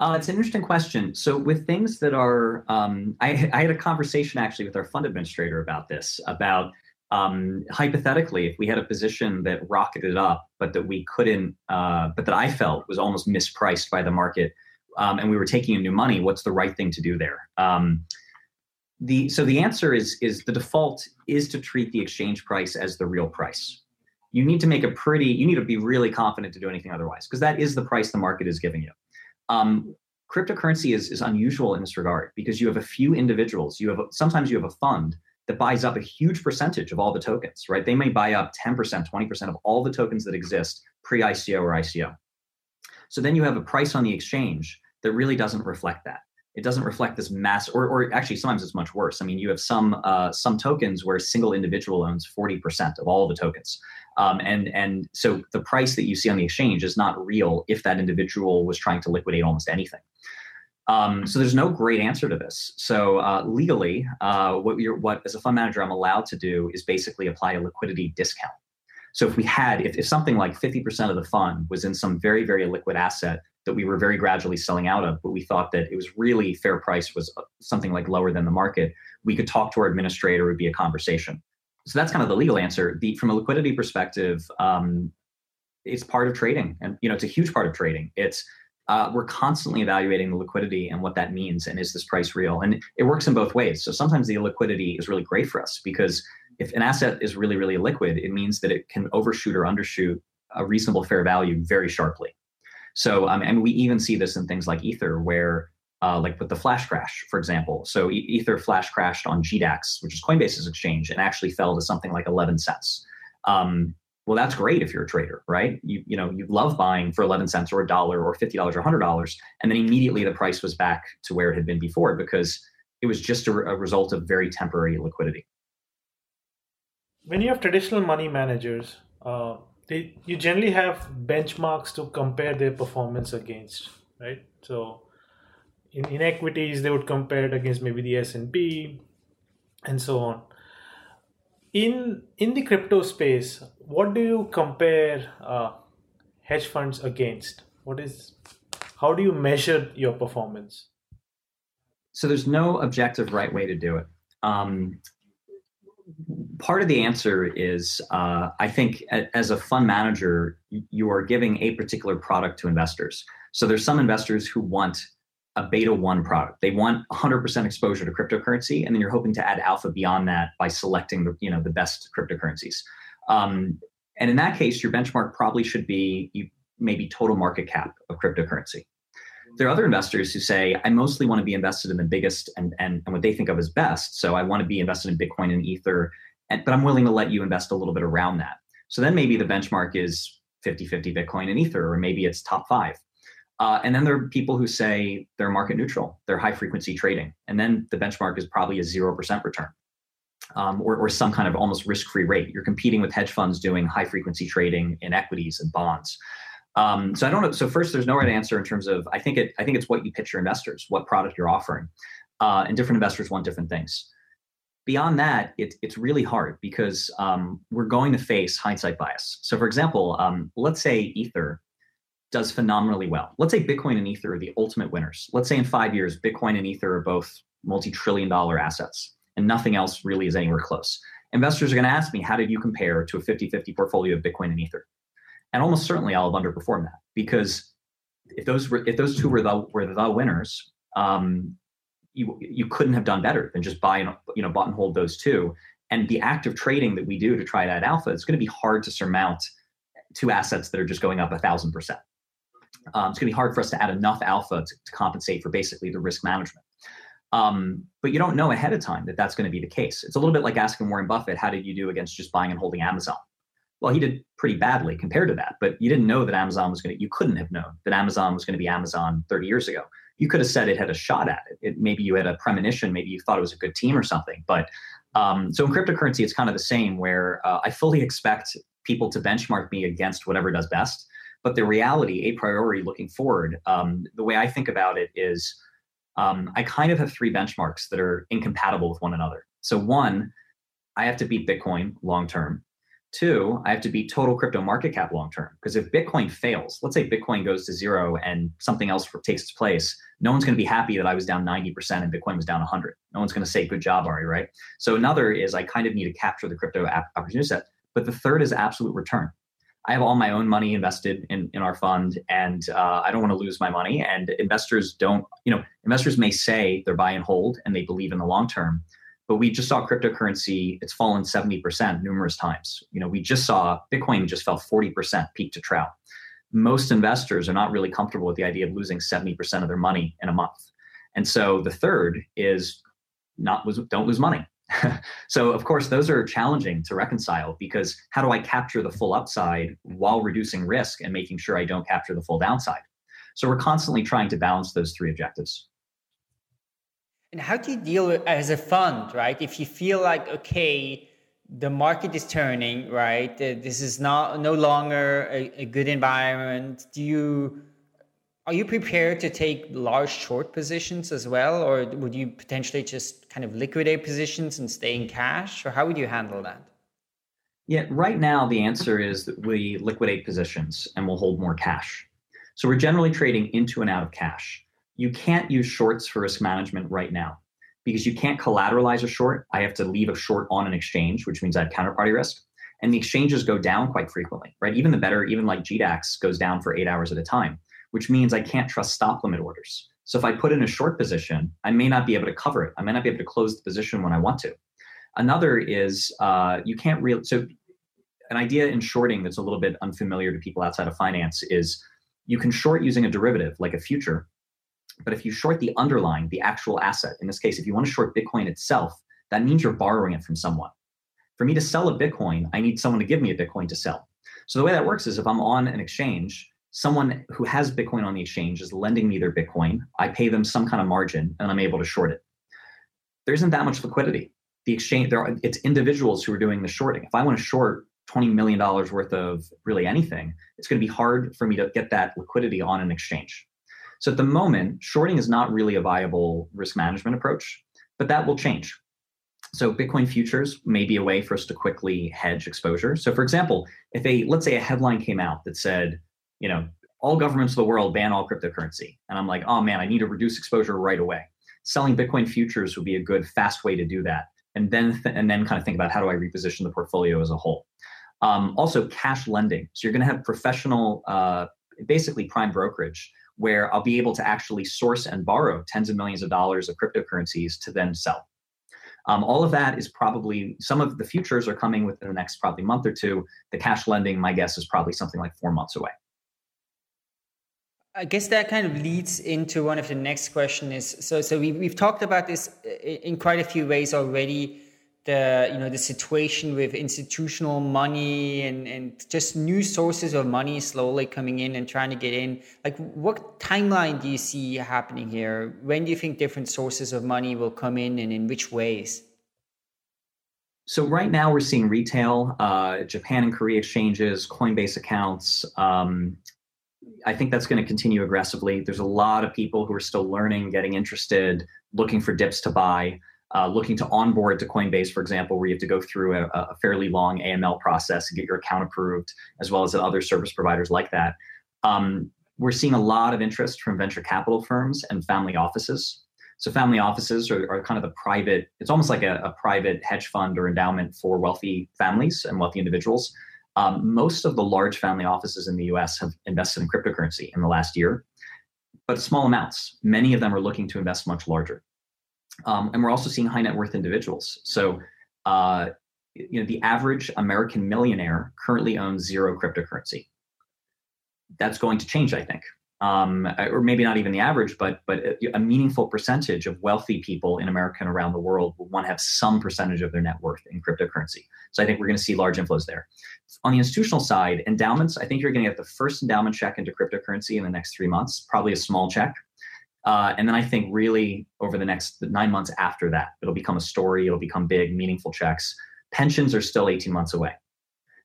Uh, it's an interesting question. So, with things that are, um, I, I, had a conversation actually with our fund administrator about this, about um, hypothetically, if we had a position that rocketed up, but that we couldn't, uh, but that I felt was almost mispriced by the market, um, and we were taking in new money, what's the right thing to do there? Um, the so the answer is is the default is to treat the exchange price as the real price you need to make a pretty, you need to be really confident to do anything otherwise, because that is the price the market is giving you. Um, cryptocurrency is, is unusual in this regard because you have a few individuals, you have sometimes you have a fund that buys up a huge percentage of all the tokens, right? They may buy up 10%, 20% of all the tokens that exist pre ICO or ICO. So then you have a price on the exchange that really doesn't reflect that it doesn't reflect this mass or, or actually sometimes it's much worse i mean you have some uh, some tokens where a single individual owns 40% of all the tokens um, and and so the price that you see on the exchange is not real if that individual was trying to liquidate almost anything um, so there's no great answer to this. So uh, legally, uh, what you're, what as a fund manager I'm allowed to do is basically apply a liquidity discount. So if we had, if, if something like 50% of the fund was in some very very liquid asset that we were very gradually selling out of, but we thought that it was really fair price was uh, something like lower than the market, we could talk to our administrator, it would be a conversation. So that's kind of the legal answer. The, from a liquidity perspective, um, it's part of trading, and you know it's a huge part of trading. It's uh, we're constantly evaluating the liquidity and what that means, and is this price real? And it works in both ways. So sometimes the liquidity is really great for us because if an asset is really really liquid, it means that it can overshoot or undershoot a reasonable fair value very sharply. So, um, and we even see this in things like Ether, where uh, like with the flash crash, for example. So Ether flash crashed on GDAX, which is Coinbase's exchange, and actually fell to something like 11 cents. Um, well, that's great if you're a trader, right? You you know you love buying for 11 cents or a dollar or $50 or $100, and then immediately the price was back to where it had been before because it was just a, a result of very temporary liquidity. When you have traditional money managers, uh, they you generally have benchmarks to compare their performance against right so in, in equities they would compare it against maybe the s&p and so on in in the crypto space what do you compare uh, hedge funds against? What is how do you measure your performance? So there's no objective right way to do it. Um, part of the answer is uh, I think as a fund manager, you are giving a particular product to investors. So there's some investors who want a beta one product. They want 100% exposure to cryptocurrency, and then you're hoping to add alpha beyond that by selecting the you know the best cryptocurrencies. Um, And in that case, your benchmark probably should be you, maybe total market cap of cryptocurrency. There are other investors who say, I mostly want to be invested in the biggest and, and, and what they think of as best. So I want to be invested in Bitcoin and Ether, and, but I'm willing to let you invest a little bit around that. So then maybe the benchmark is 50 50 Bitcoin and Ether, or maybe it's top five. Uh, and then there are people who say they're market neutral, they're high frequency trading. And then the benchmark is probably a 0% return um, or, or some kind of almost risk free rate. You're competing with hedge funds doing high frequency trading in equities and bonds. Um, so I don't know. So first, there's no right answer in terms of I think it. I think it's what you pitch your investors, what product you're offering, uh, and different investors want different things. Beyond that, it, it's really hard because um, we're going to face hindsight bias. So, for example, um, let's say Ether does phenomenally well. Let's say Bitcoin and Ether are the ultimate winners. Let's say in five years, Bitcoin and Ether are both multi trillion dollar assets and nothing else really is anywhere close. Investors are going to ask me, how did you compare to a 50 50 portfolio of Bitcoin and Ether? And almost certainly I'll have underperformed that because if those were, if those two were the, were the winners, um, you, you couldn't have done better than just buy and, you know, bought and hold those two. And the active trading that we do to try that alpha, it's going to be hard to surmount two assets that are just going up a thousand percent um, it's going to be hard for us to add enough alpha to, to compensate for basically the risk management. Um, but you don't know ahead of time that that's going to be the case. It's a little bit like asking Warren Buffett, how did you do against just buying and holding Amazon? Well, he did pretty badly compared to that, but you didn't know that Amazon was going to, you couldn't have known that Amazon was going to be Amazon 30 years ago. You could have said it had a shot at it. it maybe you had a premonition, maybe you thought it was a good team or something. But um, so in cryptocurrency, it's kind of the same where uh, I fully expect people to benchmark me against whatever does best. But the reality, a priori looking forward, um, the way I think about it is um, I kind of have three benchmarks that are incompatible with one another. So, one, I have to beat Bitcoin long term. Two, I have to beat total crypto market cap long term. Because if Bitcoin fails, let's say Bitcoin goes to zero and something else takes its place, no one's going to be happy that I was down 90% and Bitcoin was down 100. No one's going to say, good job, Ari, right? So another is I kind of need to capture the crypto opportunity set. But the third is absolute return. I have all my own money invested in, in our fund and uh, I don't want to lose my money. And investors don't, you know, investors may say they're buy and hold and they believe in the long term. But we just saw cryptocurrency, it's fallen 70% numerous times. You know, we just saw Bitcoin just fell 40% peak to trough. Most investors are not really comfortable with the idea of losing 70% of their money in a month. And so the third is not don't lose money. [LAUGHS] so of course those are challenging to reconcile because how do i capture the full upside while reducing risk and making sure i don't capture the full downside? So we're constantly trying to balance those three objectives. And how do you deal with as a fund right? If you feel like okay the market is turning right? Uh, this is not no longer a, a good environment. Do you are you prepared to take large short positions as well, or would you potentially just kind of liquidate positions and stay in cash, or how would you handle that? Yeah, right now the answer is that we liquidate positions and we'll hold more cash. So we're generally trading into and out of cash. You can't use shorts for risk management right now because you can't collateralize a short. I have to leave a short on an exchange, which means I have counterparty risk. And the exchanges go down quite frequently, right? Even the better, even like GDAX goes down for eight hours at a time which means I can't trust stop limit orders. So if I put in a short position, I may not be able to cover it. I may not be able to close the position when I want to. Another is uh, you can't really, so an idea in shorting that's a little bit unfamiliar to people outside of finance is you can short using a derivative like a future. But if you short the underlying, the actual asset, in this case, if you want to short Bitcoin itself, that means you're borrowing it from someone. For me to sell a Bitcoin, I need someone to give me a Bitcoin to sell. So the way that works is if I'm on an exchange someone who has Bitcoin on the exchange is lending me their Bitcoin. I pay them some kind of margin and I'm able to short it. There isn't that much liquidity. The exchange, there are, it's individuals who are doing the shorting. If I want to short $20 million worth of really anything, it's going to be hard for me to get that liquidity on an exchange. So at the moment, shorting is not really a viable risk management approach, but that will change. So Bitcoin futures may be a way for us to quickly hedge exposure. So for example, if a let's say a headline came out that said you know, all governments of the world ban all cryptocurrency. And I'm like, oh man, I need to reduce exposure right away. Selling Bitcoin futures would be a good, fast way to do that. And then, th- and then kind of think about how do I reposition the portfolio as a whole. Um, also, cash lending. So you're going to have professional, uh, basically prime brokerage, where I'll be able to actually source and borrow tens of millions of dollars of cryptocurrencies to then sell. Um, all of that is probably some of the futures are coming within the next probably month or two. The cash lending, my guess, is probably something like four months away. I guess that kind of leads into one of the next question is so so we, we've talked about this in quite a few ways already. The you know the situation with institutional money and and just new sources of money slowly coming in and trying to get in. Like what timeline do you see happening here? When do you think different sources of money will come in and in which ways? So right now we're seeing retail uh, japan and korea exchanges coinbase accounts um, I think that's going to continue aggressively. There's a lot of people who are still learning, getting interested, looking for dips to buy, uh, looking to onboard to Coinbase, for example, where you have to go through a, a, fairly long AML process to get your account approved, as well as other service providers like that. Um, we're seeing a lot of interest from venture capital firms and family offices. So, family offices are, are kind of the private, it's almost like a, a private hedge fund or endowment for wealthy families and wealthy individuals um, most of the large family offices in the US have invested in cryptocurrency in the last year, but small amounts. Many of them are looking to invest much larger. Um, and we're also seeing high net worth individuals. So, uh, you know, the average American millionaire currently owns zero cryptocurrency. That's going to change, I think um, or maybe not even the average, but but a meaningful percentage of wealthy people in America and around the world will want to have some percentage of their net worth in cryptocurrency. So I think we're going to see large inflows there. On the institutional side, endowments, I think you're going to get the first endowment check into cryptocurrency in the next three months, probably a small check. Uh, and then I think really over the next nine months after that, it'll become a story, it'll become big, meaningful checks. Pensions are still 18 months away.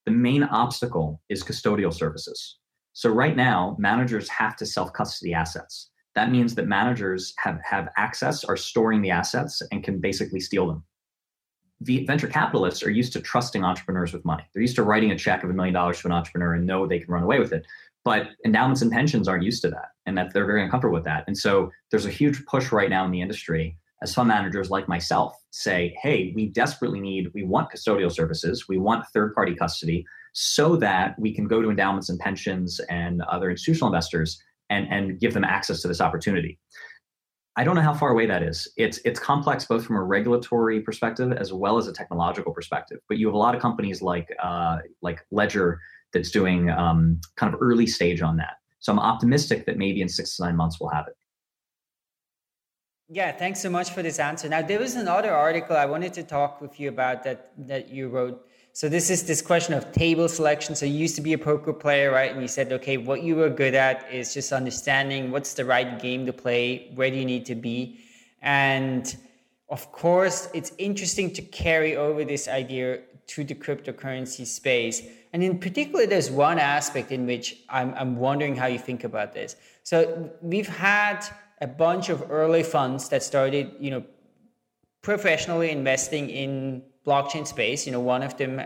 The main obstacle is custodial services. So right now, managers have to self-custody assets. That means that managers have, have access, are storing the assets, and can basically steal them. The venture capitalists are used to trusting entrepreneurs with money. They're used to writing a check of a million dollars to an entrepreneur and know they can run away with it. But endowments and pensions aren't used to that, and that they're very uncomfortable with that. And so there's a huge push right now in the industry as fund managers like myself say, hey, we desperately need, we want custodial services, we want third party custody so that we can go to endowments and pensions and other institutional investors and, and give them access to this opportunity. I don't know how far away that is. It's it's complex both from a regulatory perspective as well as a technological perspective. But you have a lot of companies like uh, like Ledger that's doing um, kind of early stage on that. So I'm optimistic that maybe in six to nine months we'll have it. Yeah, thanks so much for this answer. Now there was another article I wanted to talk with you about that that you wrote so this is this question of table selection. So you used to be a poker player, right? And you said, okay, what you were good at is just understanding what's the right game to play, where do you need to be, and of course, it's interesting to carry over this idea to the cryptocurrency space. And in particular, there's one aspect in which I'm, I'm wondering how you think about this. So we've had a bunch of early funds that started, you know, professionally investing in blockchain space. You know, one of them,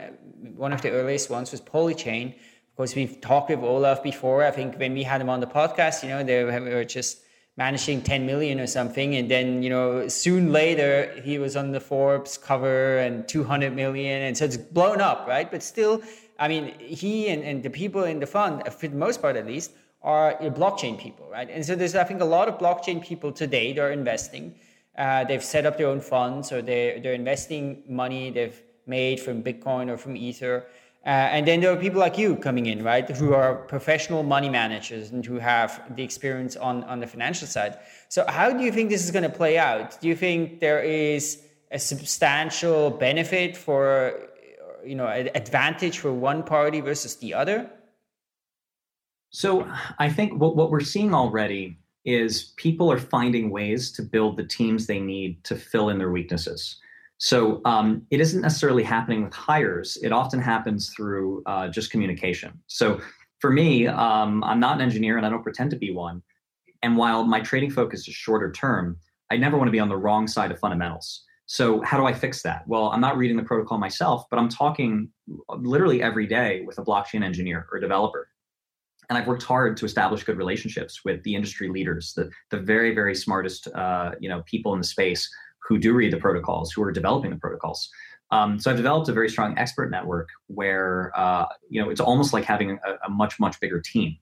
one of the earliest ones was Polychain. Of course, we've talked with Olaf before. I think when we had him on the podcast, you know, they were just managing 10 million or something. And then, you know, soon later, he was on the Forbes cover and 200 million. And so it's blown up, right? But still, I mean, he and, and the people in the fund, uh, for the most part at least, are blockchain people, right? And so there's, I think, a lot of blockchain people today that are investing. Uh, they've set up their own funds or they're, they're investing money they've made from Bitcoin or from Ether. Uh, and then there are people like you coming in, right, who are professional money managers and who have the experience on, on the financial side. So, how do you think this is going to play out? Do you think there is a substantial benefit for, you know, an advantage for one party versus the other? So, I think what, what we're seeing already is people are finding ways to build the teams they need to fill in their weaknesses. So um, it isn't necessarily happening with hires. It often happens through uh, just communication. So for me, um, I'm not an engineer and I don't pretend to be one. And while my trading focus is shorter term, I never want to be on the wrong side of fundamentals. So how do I fix that? Well, I'm not reading the protocol myself, but I'm talking literally every day with a blockchain engineer or developer and I've worked hard to establish good relationships with the industry leaders, the the very very smartest uh, you know people in the space who do read the protocols, who are developing the protocols. Um, so I've developed a very strong expert network where uh, you know it's almost like having a, a much much bigger team.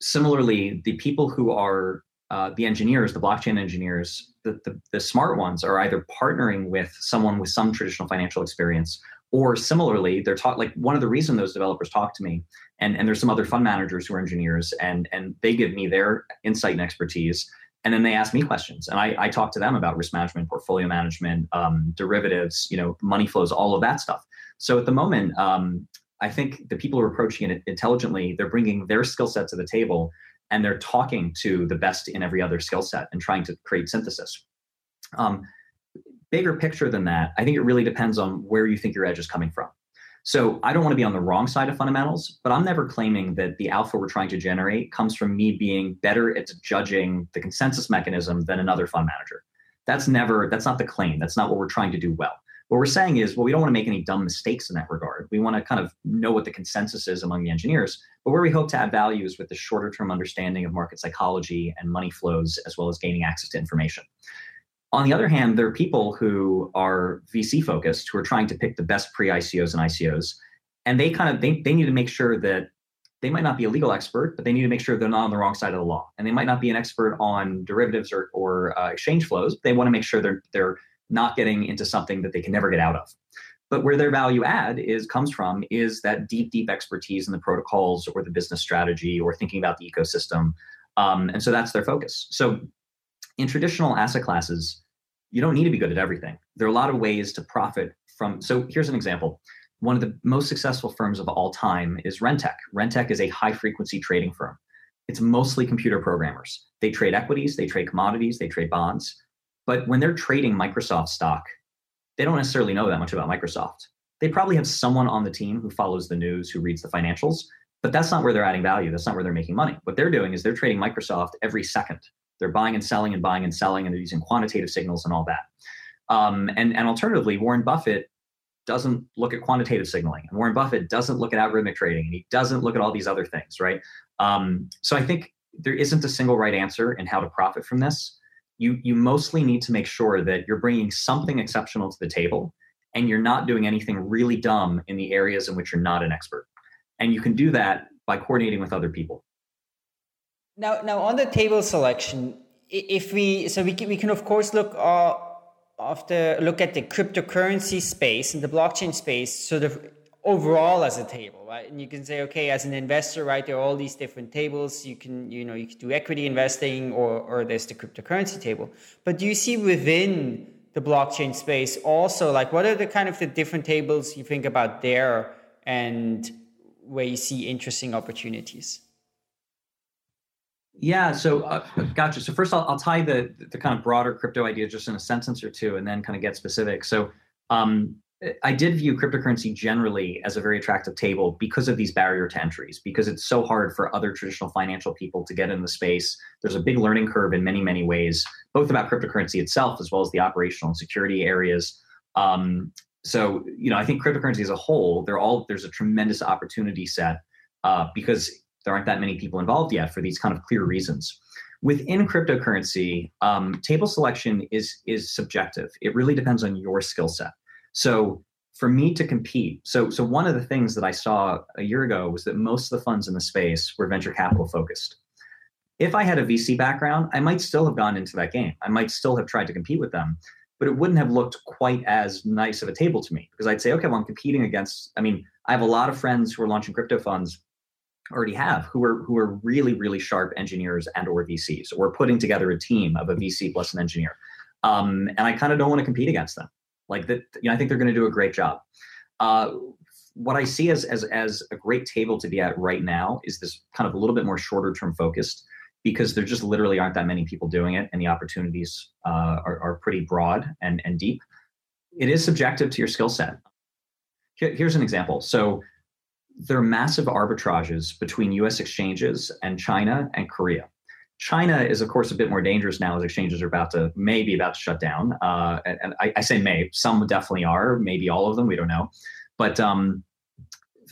Similarly, the people who are uh, the engineers, the blockchain engineers, the, the, the smart ones are either partnering with someone with some traditional financial experience or similarly they're taught like one of the reason those developers talk to me and, and there's some other fund managers who are engineers and and they give me their insight and expertise and then they ask me questions. And i, I talk to them about risk management portfolio management um, derivatives you know money flows all of that stuff. So at the moment um, i think the people who are approaching it intelligently they're bringing their skill set to the table and they're talking to the best in every other skill set and trying to create synthesis. Um, bigger picture than that, I think it really depends on where you think your edge is coming from. So I don't want to be on the wrong side of fundamentals, but I'm never claiming that the alpha we're trying to generate comes from me being better at judging the consensus mechanism than another fund manager. That's never, that's not the claim. That's not what we're trying to do well. What we're saying is, well, we don't want to make any dumb mistakes in that regard. We want to kind of know what the consensus is among the engineers. But where we hope to add value is with the shorter term understanding of market psychology and money flows, as well as gaining access to information. On the other hand, there are people who are VC focused who are trying to pick the best pre ICOs and ICOs. And they kind of they, they need to make sure that they might not be a legal expert, but they need to make sure they're not on the wrong side of the law. And they might not be an expert on derivatives or, or uh, exchange flows. they want to make sure they're they're not getting into something that they can never get out of. But where their value add is comes from is that deep, deep expertise in the protocols or the business strategy or thinking about the ecosystem. Um, and so that's their focus. So in traditional asset classes, you don't need to be good at everything. There are a lot of ways to profit from. So here's an example. One of the most successful firms of all time is RenTec. RenTec is a high frequency trading firm. It's mostly computer programmers. They trade equities, they trade commodities, they trade bonds. But when they're trading Microsoft stock, they don't necessarily know that much about Microsoft. They probably have someone on the team who follows the news, who reads the financials, but that's not where they're adding value. That's not where they're making money. What they're doing is they're trading Microsoft every second. They're buying and selling and buying and selling, and they're using quantitative signals and all that. Um, and, and alternatively, Warren Buffett doesn't look at quantitative signaling. And Warren Buffett doesn't look at algorithmic trading, and he doesn't look at all these other things, right? Um, so I think there isn't a single right answer in how to profit from this. You you mostly need to make sure that you're bringing something exceptional to the table, and you're not doing anything really dumb in the areas in which you're not an expert. And you can do that by coordinating with other people. Now, now on the table selection, if we so we can, we can of course look uh, after look at the cryptocurrency space and the blockchain space sort of overall as a table, right? And you can say, okay, as an investor, right, there are all these different tables. You can, you know, you can do equity investing or or there's the cryptocurrency table. But do you see within the blockchain space also like what are the kind of the different tables you think about there and where you see interesting opportunities? Yeah, so uh, gotcha. So first, I'll, tie the the kind of broader crypto idea just in a sentence or two, and then kind of get specific. So um, I did view cryptocurrency generally as a very attractive table because of these barrier to entries, because it's so hard for other traditional financial people to get in the space. There's a big learning curve in many, many ways, both about cryptocurrency itself as well as the operational and security areas. Um, so, you know, I think cryptocurrency as a whole, they're all there's a tremendous opportunity set uh, because there aren't that many people involved yet for these kind of clear reasons. Within cryptocurrency, um, table selection is is subjective. It really depends on your skill set. So for me to compete, so so one of the things that I saw a year ago was that most of the funds in the space were venture capital focused. If I had a VC background, I might still have gone into that game. I might still have tried to compete with them, but it wouldn't have looked quite as nice of a table to me because I'd say, okay, well, I'm competing against. I mean, I have a lot of friends who are launching crypto funds already have who are who are really really sharp engineers and or VCs. We're putting together a team of a VC plus an engineer, um, and I kind of don't want to compete against them. Like that, you know, I think they're going to do a great job. Uh, what I see as, as as a great table to be at right now is this kind of a little bit more shorter term focused because there just literally aren't that many people doing it, and the opportunities uh, are, are pretty broad and and deep. It is subjective to your skill set. Here, here's an example. So there are massive arbitrages between US exchanges and China and Korea. China is, of course, a bit more dangerous now as exchanges are about to, maybe about to shut down. Uh, and, and I, I, say may, some definitely are, maybe all of them, we don't know. But um,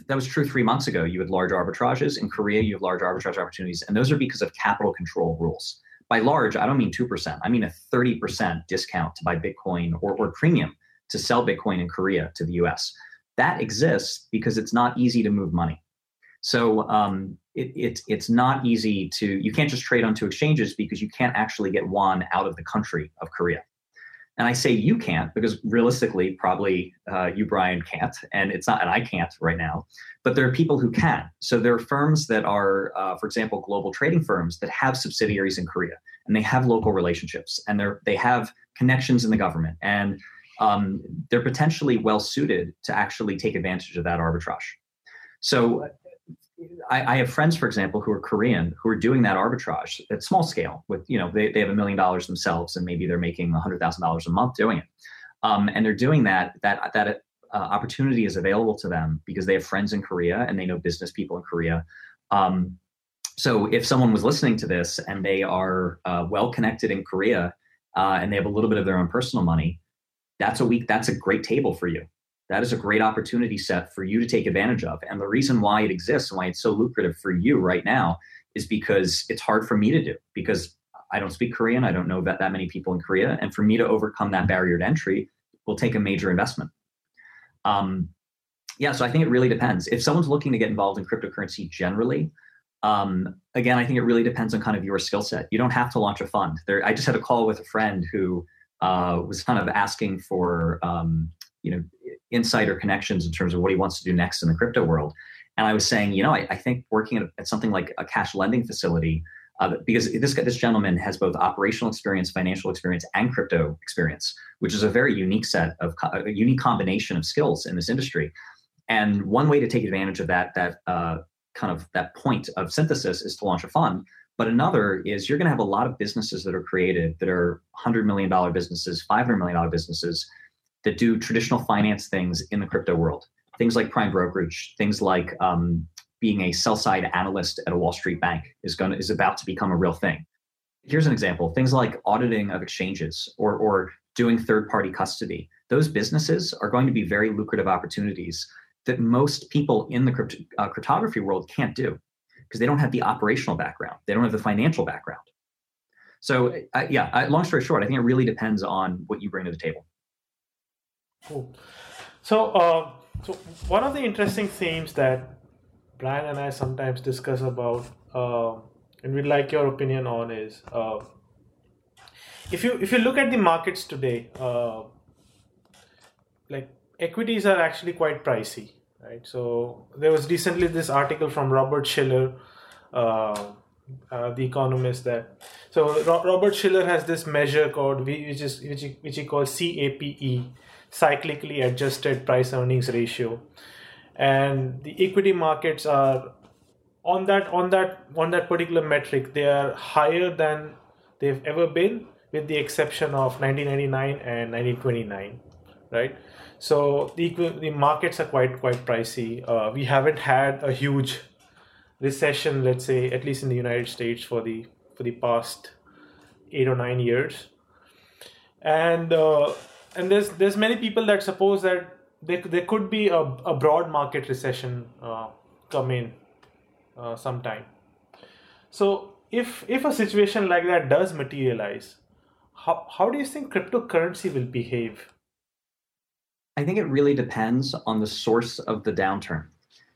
that was true three months ago. You had large arbitrages. In Korea, you have large arbitrage opportunities, and those are because of capital control rules. By large, I don't mean 2%, I mean a 30% discount to buy Bitcoin or, or premium to sell Bitcoin in Korea to the US. That exists because it's not easy to move money. So um, it, it, it's not easy to, you can't just trade on two exchanges because you can't actually get one out of the country of Korea. And I say you can't because realistically, probably uh, you, Brian, can't, and it's not, and I can't right now. But there are people who can. So there are firms that are, uh, for example, global trading firms that have subsidiaries in Korea, and they have local relationships, and they're they have connections in the government, and um, they're potentially well suited to actually take advantage of that arbitrage. So I, I, have friends, for example, who are Korean who are doing that arbitrage at small scale. With you know, they, they have a million dollars themselves, and maybe they're making a hundred thousand dollars a month doing it. Um, and they're doing that. That that uh, opportunity is available to them because they have friends in Korea and they know business people in Korea. Um, so if someone was listening to this and they are uh, well connected in Korea uh, and they have a little bit of their own personal money, that's a week. That's a great table for you that is a great opportunity set for you to take advantage of. And the reason why it exists and why it's so lucrative for you right now is because it's hard for me to do because I don't speak Korean. I don't know that, that many people in Korea. And for me to overcome that barrier to entry will take a major investment. Um, yeah, so I think it really depends. If someone's looking to get involved in cryptocurrency generally, um, again, I think it really depends on kind of your skill set. You don't have to launch a fund. There, I just had a call with a friend who uh, was kind of asking for um, you know insight or connections in terms of what he wants to do next in the crypto world. And I was saying, you know, I, I think working at, at, something like a cash lending facility, uh, because this this gentleman has both operational experience, financial experience, and crypto experience, which is a very unique set of a unique combination of skills in this industry. And one way to take advantage of that that uh, kind of that point of synthesis is to launch a fund. But another is you're going to have a lot of businesses that are created that are $100 million businesses, $500 million businesses that do traditional finance things in the crypto world. Things like prime brokerage, things like um, being a sell side analyst at a Wall Street bank is going to, is about to become a real thing. Here's an example: things like auditing of exchanges or or doing third party custody. Those businesses are going to be very lucrative opportunities that most people in the crypt- uh, cryptography world can't do because they don't have the operational background, they don't have the financial background. So, uh, yeah, uh, long story short, I think it really depends on what you bring to the table. Cool. So, uh, so one of the interesting themes that Brian and I sometimes discuss about, uh, and we'd like your opinion on, is uh, if you if you look at the markets today, like equities are actually quite pricey, right? So there was recently this article from Robert Shiller. Uh, uh, the economist that so Ro- Robert Shiller has this measure called which is which he, which he calls CAPE, cyclically adjusted price earnings ratio and the equity markets are on that on that on that particular metric they are higher than they've ever been with the exception of 1999 and 1929 right so the the markets are quite quite pricey uh, we haven't had a huge recession let's say at least in the united states for the for the past 8 or 9 years and uh, and there's there's many people that suppose that there, there could be a, a broad market recession uh, come in uh, sometime. So if if a situation like that does materialize, how how do you think cryptocurrency will behave? I think it really depends on the source of the downturn.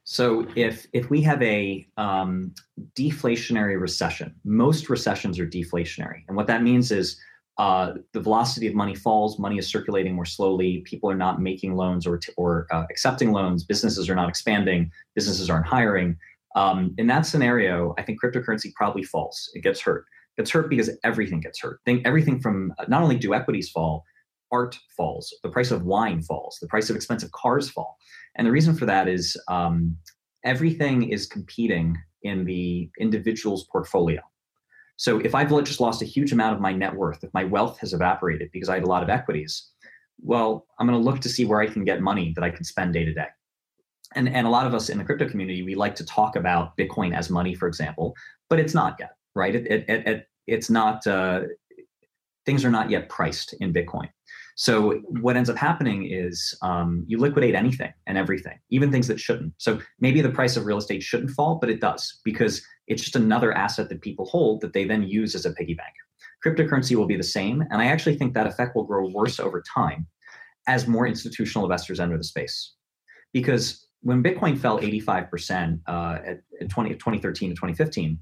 So if if we have a um, deflationary recession, most recessions are deflationary, and what that means is uh, the velocity of money falls, money is circulating more slowly, people are not making loans or, t- or uh, accepting loans, businesses are not expanding, businesses aren't hiring. Um, in that scenario, I think cryptocurrency probably falls. It gets hurt. It gets hurt because everything gets hurt. Think everything from uh, not only do equities fall, art falls, the price of wine falls, the price of expensive cars fall. And the reason for that is um, everything is competing in the individual's portfolio. So if I've just lost a huge amount of my net worth, if my wealth has evaporated because I had a lot of equities, well, I'm going to look to see where I can get money that I can spend day to day. And, and a lot of us in the crypto community, we like to talk about Bitcoin as money, for example, but it's not yet, right? It, it, it, it's not, uh, things are not yet priced in Bitcoin. So what ends up happening is um, you liquidate anything and everything, even things that shouldn't. So maybe the price of real estate shouldn't fall, but it does because it's just another asset that people hold that they then use as a piggy bank. Cryptocurrency will be the same, and I actually think that effect will grow worse over time as more institutional investors enter the space. Because when Bitcoin fell 85% uh, at, at 20, 2013 to 2015,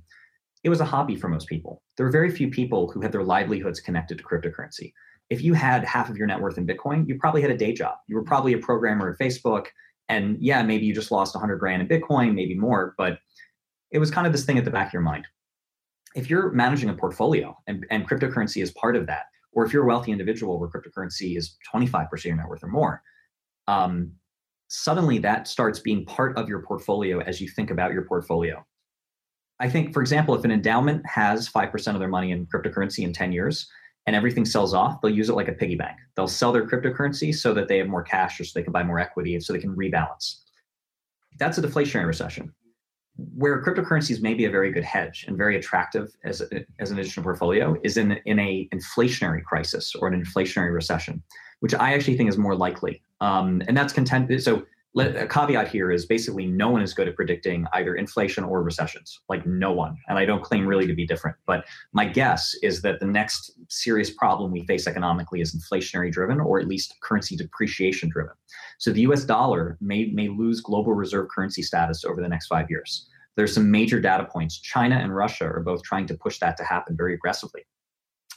it was a hobby for most people. There were very few people who had their livelihoods connected to cryptocurrency. If you had half of your net worth in Bitcoin, you probably had a day job. You were probably a programmer at Facebook. And yeah, maybe you just lost 100 grand in Bitcoin, maybe more, but it was kind of this thing at the back of your mind. If you're managing a portfolio and, and cryptocurrency is part of that, or if you're a wealthy individual where cryptocurrency is 25% of your net worth or more, um, suddenly that starts being part of your portfolio as you think about your portfolio. I think, for example, if an endowment has 5% of their money in cryptocurrency in 10 years and everything sells off, they'll use it like a piggy bank. They'll sell their cryptocurrency so that they have more cash or so they can buy more equity and so they can rebalance. That's a deflationary recession. Where cryptocurrencies may be a very good hedge and very attractive as, a, as an additional portfolio is in, in a inflationary crisis or an inflationary recession, which I actually think is more likely. Um, and that's content. So a caveat here is basically no one is good at predicting either inflation or recessions like no one and i don't claim really to be different but my guess is that the next serious problem we face economically is inflationary driven or at least currency depreciation driven. So the us dollar may, may lose global reserve currency status over the next five years. There's some major data points. China and russia are both trying to push that to happen very aggressively.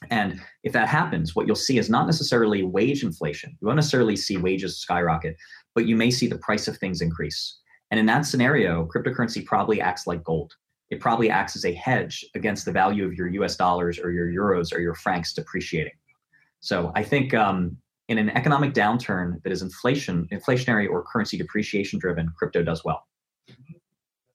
And if that happens, what you'll see is not necessarily wage inflation. You won't necessarily see wages skyrocket, but you may see the price of things increase. And in that scenario, cryptocurrency probably acts like gold. It probably acts as a hedge against the value of your US dollars or your euros or your francs depreciating. So I think um, in an economic downturn that is inflation, inflationary or currency depreciation driven, crypto does well.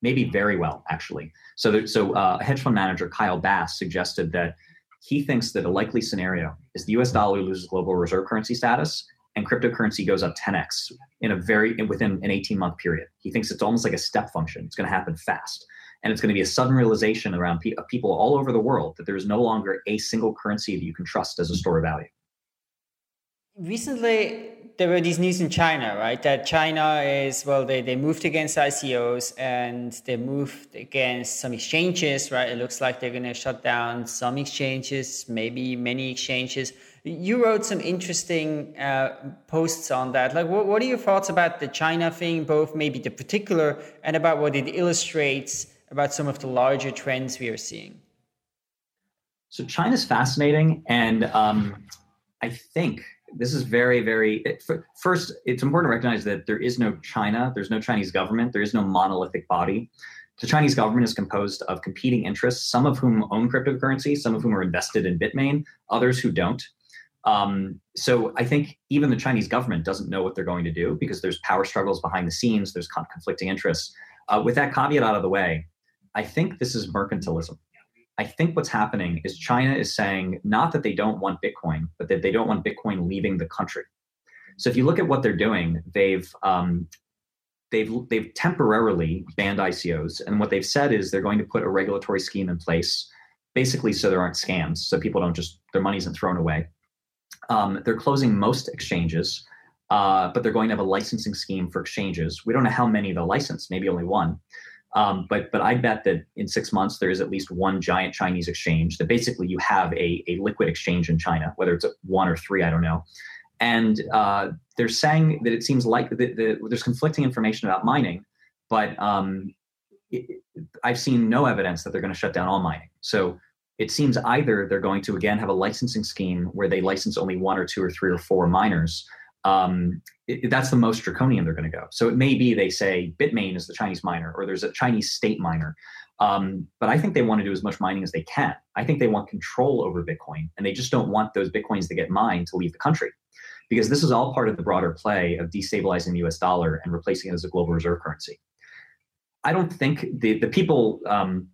Maybe very well, actually. So, there, so uh, hedge fund manager, Kyle Bass, suggested that he thinks that a likely scenario is the US dollar loses global reserve currency status and cryptocurrency goes up 10x in a very within an 18 month period. He thinks it's almost like a step function. It's going to happen fast. And it's going to be a sudden realization around pe- people all over the world that there is no longer a single currency that you can trust as a store of value. Recently, there were these news in China, right? That China is, well, they, they moved against ICOs and they moved against some exchanges, right? It looks like they're going to shut down some exchanges, maybe many exchanges. You wrote some interesting uh, posts on that. Like, what, what are your thoughts about the China thing, both maybe the particular and about what it illustrates about some of the larger trends we are seeing? So, China's fascinating. And um, I think this is very, very. First, it's important to recognize that there is no China, there's no Chinese government, there is no monolithic body. The Chinese government is composed of competing interests, some of whom own cryptocurrency, some of whom are invested in Bitmain, others who don't. Um, so I think even the Chinese government doesn't know what they're going to do because there's power struggles behind the scenes, there's conflicting interests. Uh, with that caveat out of the way, I think this is mercantilism. I think what's happening is China is saying not that they don't want Bitcoin, but that they don't want Bitcoin leaving the country. So if you look at what they're doing, they've um, they've they've temporarily banned ICOs, and what they've said is they're going to put a regulatory scheme in place, basically so there aren't scams, so people don't just their money isn't thrown away. Um, they're closing most exchanges, uh, but they're going to have a licensing scheme for exchanges. We don't know how many they'll license, maybe only one. Um, but but I bet that in six months there is at least one giant Chinese exchange that basically you have a, a liquid exchange in China, whether it's one or three, I don't know. And uh, they're saying that it seems like the, the, there's conflicting information about mining, but um, it, I've seen no evidence that they're going to shut down all mining. So it seems either they're going to again have a licensing scheme where they license only one or two or three or four miners. Um, it, that's the most draconian they're going to go. So it may be they say Bitmain is the Chinese miner or there's a Chinese state miner. Um, but I think they want to do as much mining as they can. I think they want control over Bitcoin and they just don't want those Bitcoins that get mined to leave the country because this is all part of the broader play of destabilizing the US dollar and replacing it as a global reserve currency. I don't think the, the people um,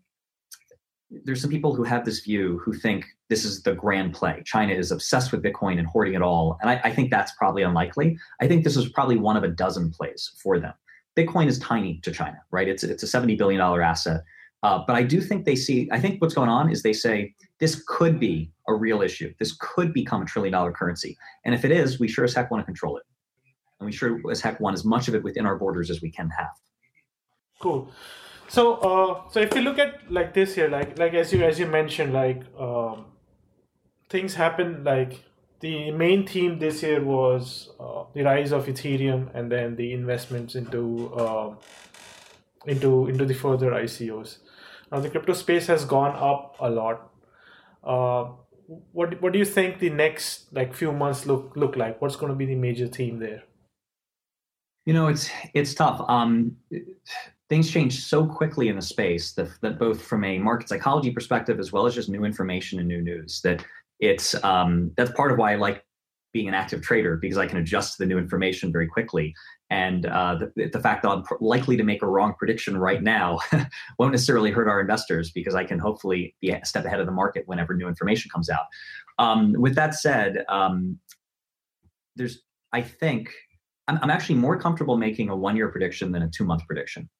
there's some people who have this view who think this is the grand play. China is obsessed with Bitcoin and hoarding it all. And I, I, think that's probably unlikely. I think this is probably one of a dozen plays for them. Bitcoin is tiny to China, right? It's, it's a $70 billion asset. Uh, but I do think they see, I think what's going on is they say this could be a real issue. This could become a trillion dollar currency. And if it is, we sure as heck want to control it. And we sure as heck want as much of it within our borders as we can have. Cool so uh, so if you look at like this here like like as you as you mentioned like um, things happen like the main theme this year was uh, the rise of Ethereum and then the investments into uh, into into the further ICOs. Now the crypto space has gone up a lot. Uh, what what do you think the next like few months look look like? What's going to be the major theme there? You know, it's it's tough. Um, things change so quickly in the space that, that both from a market psychology perspective as well as just new information and new news that it's um, that's part of why I like being an active trader because I can adjust to the new information very quickly. And uh, the, the, fact that I'm likely to make a wrong prediction right now [LAUGHS] won't necessarily hurt our investors because I can hopefully be a step ahead of the market whenever new information comes out. Um, with that said, um, there's I think I'm, I'm actually more comfortable making a one year prediction than a two month prediction.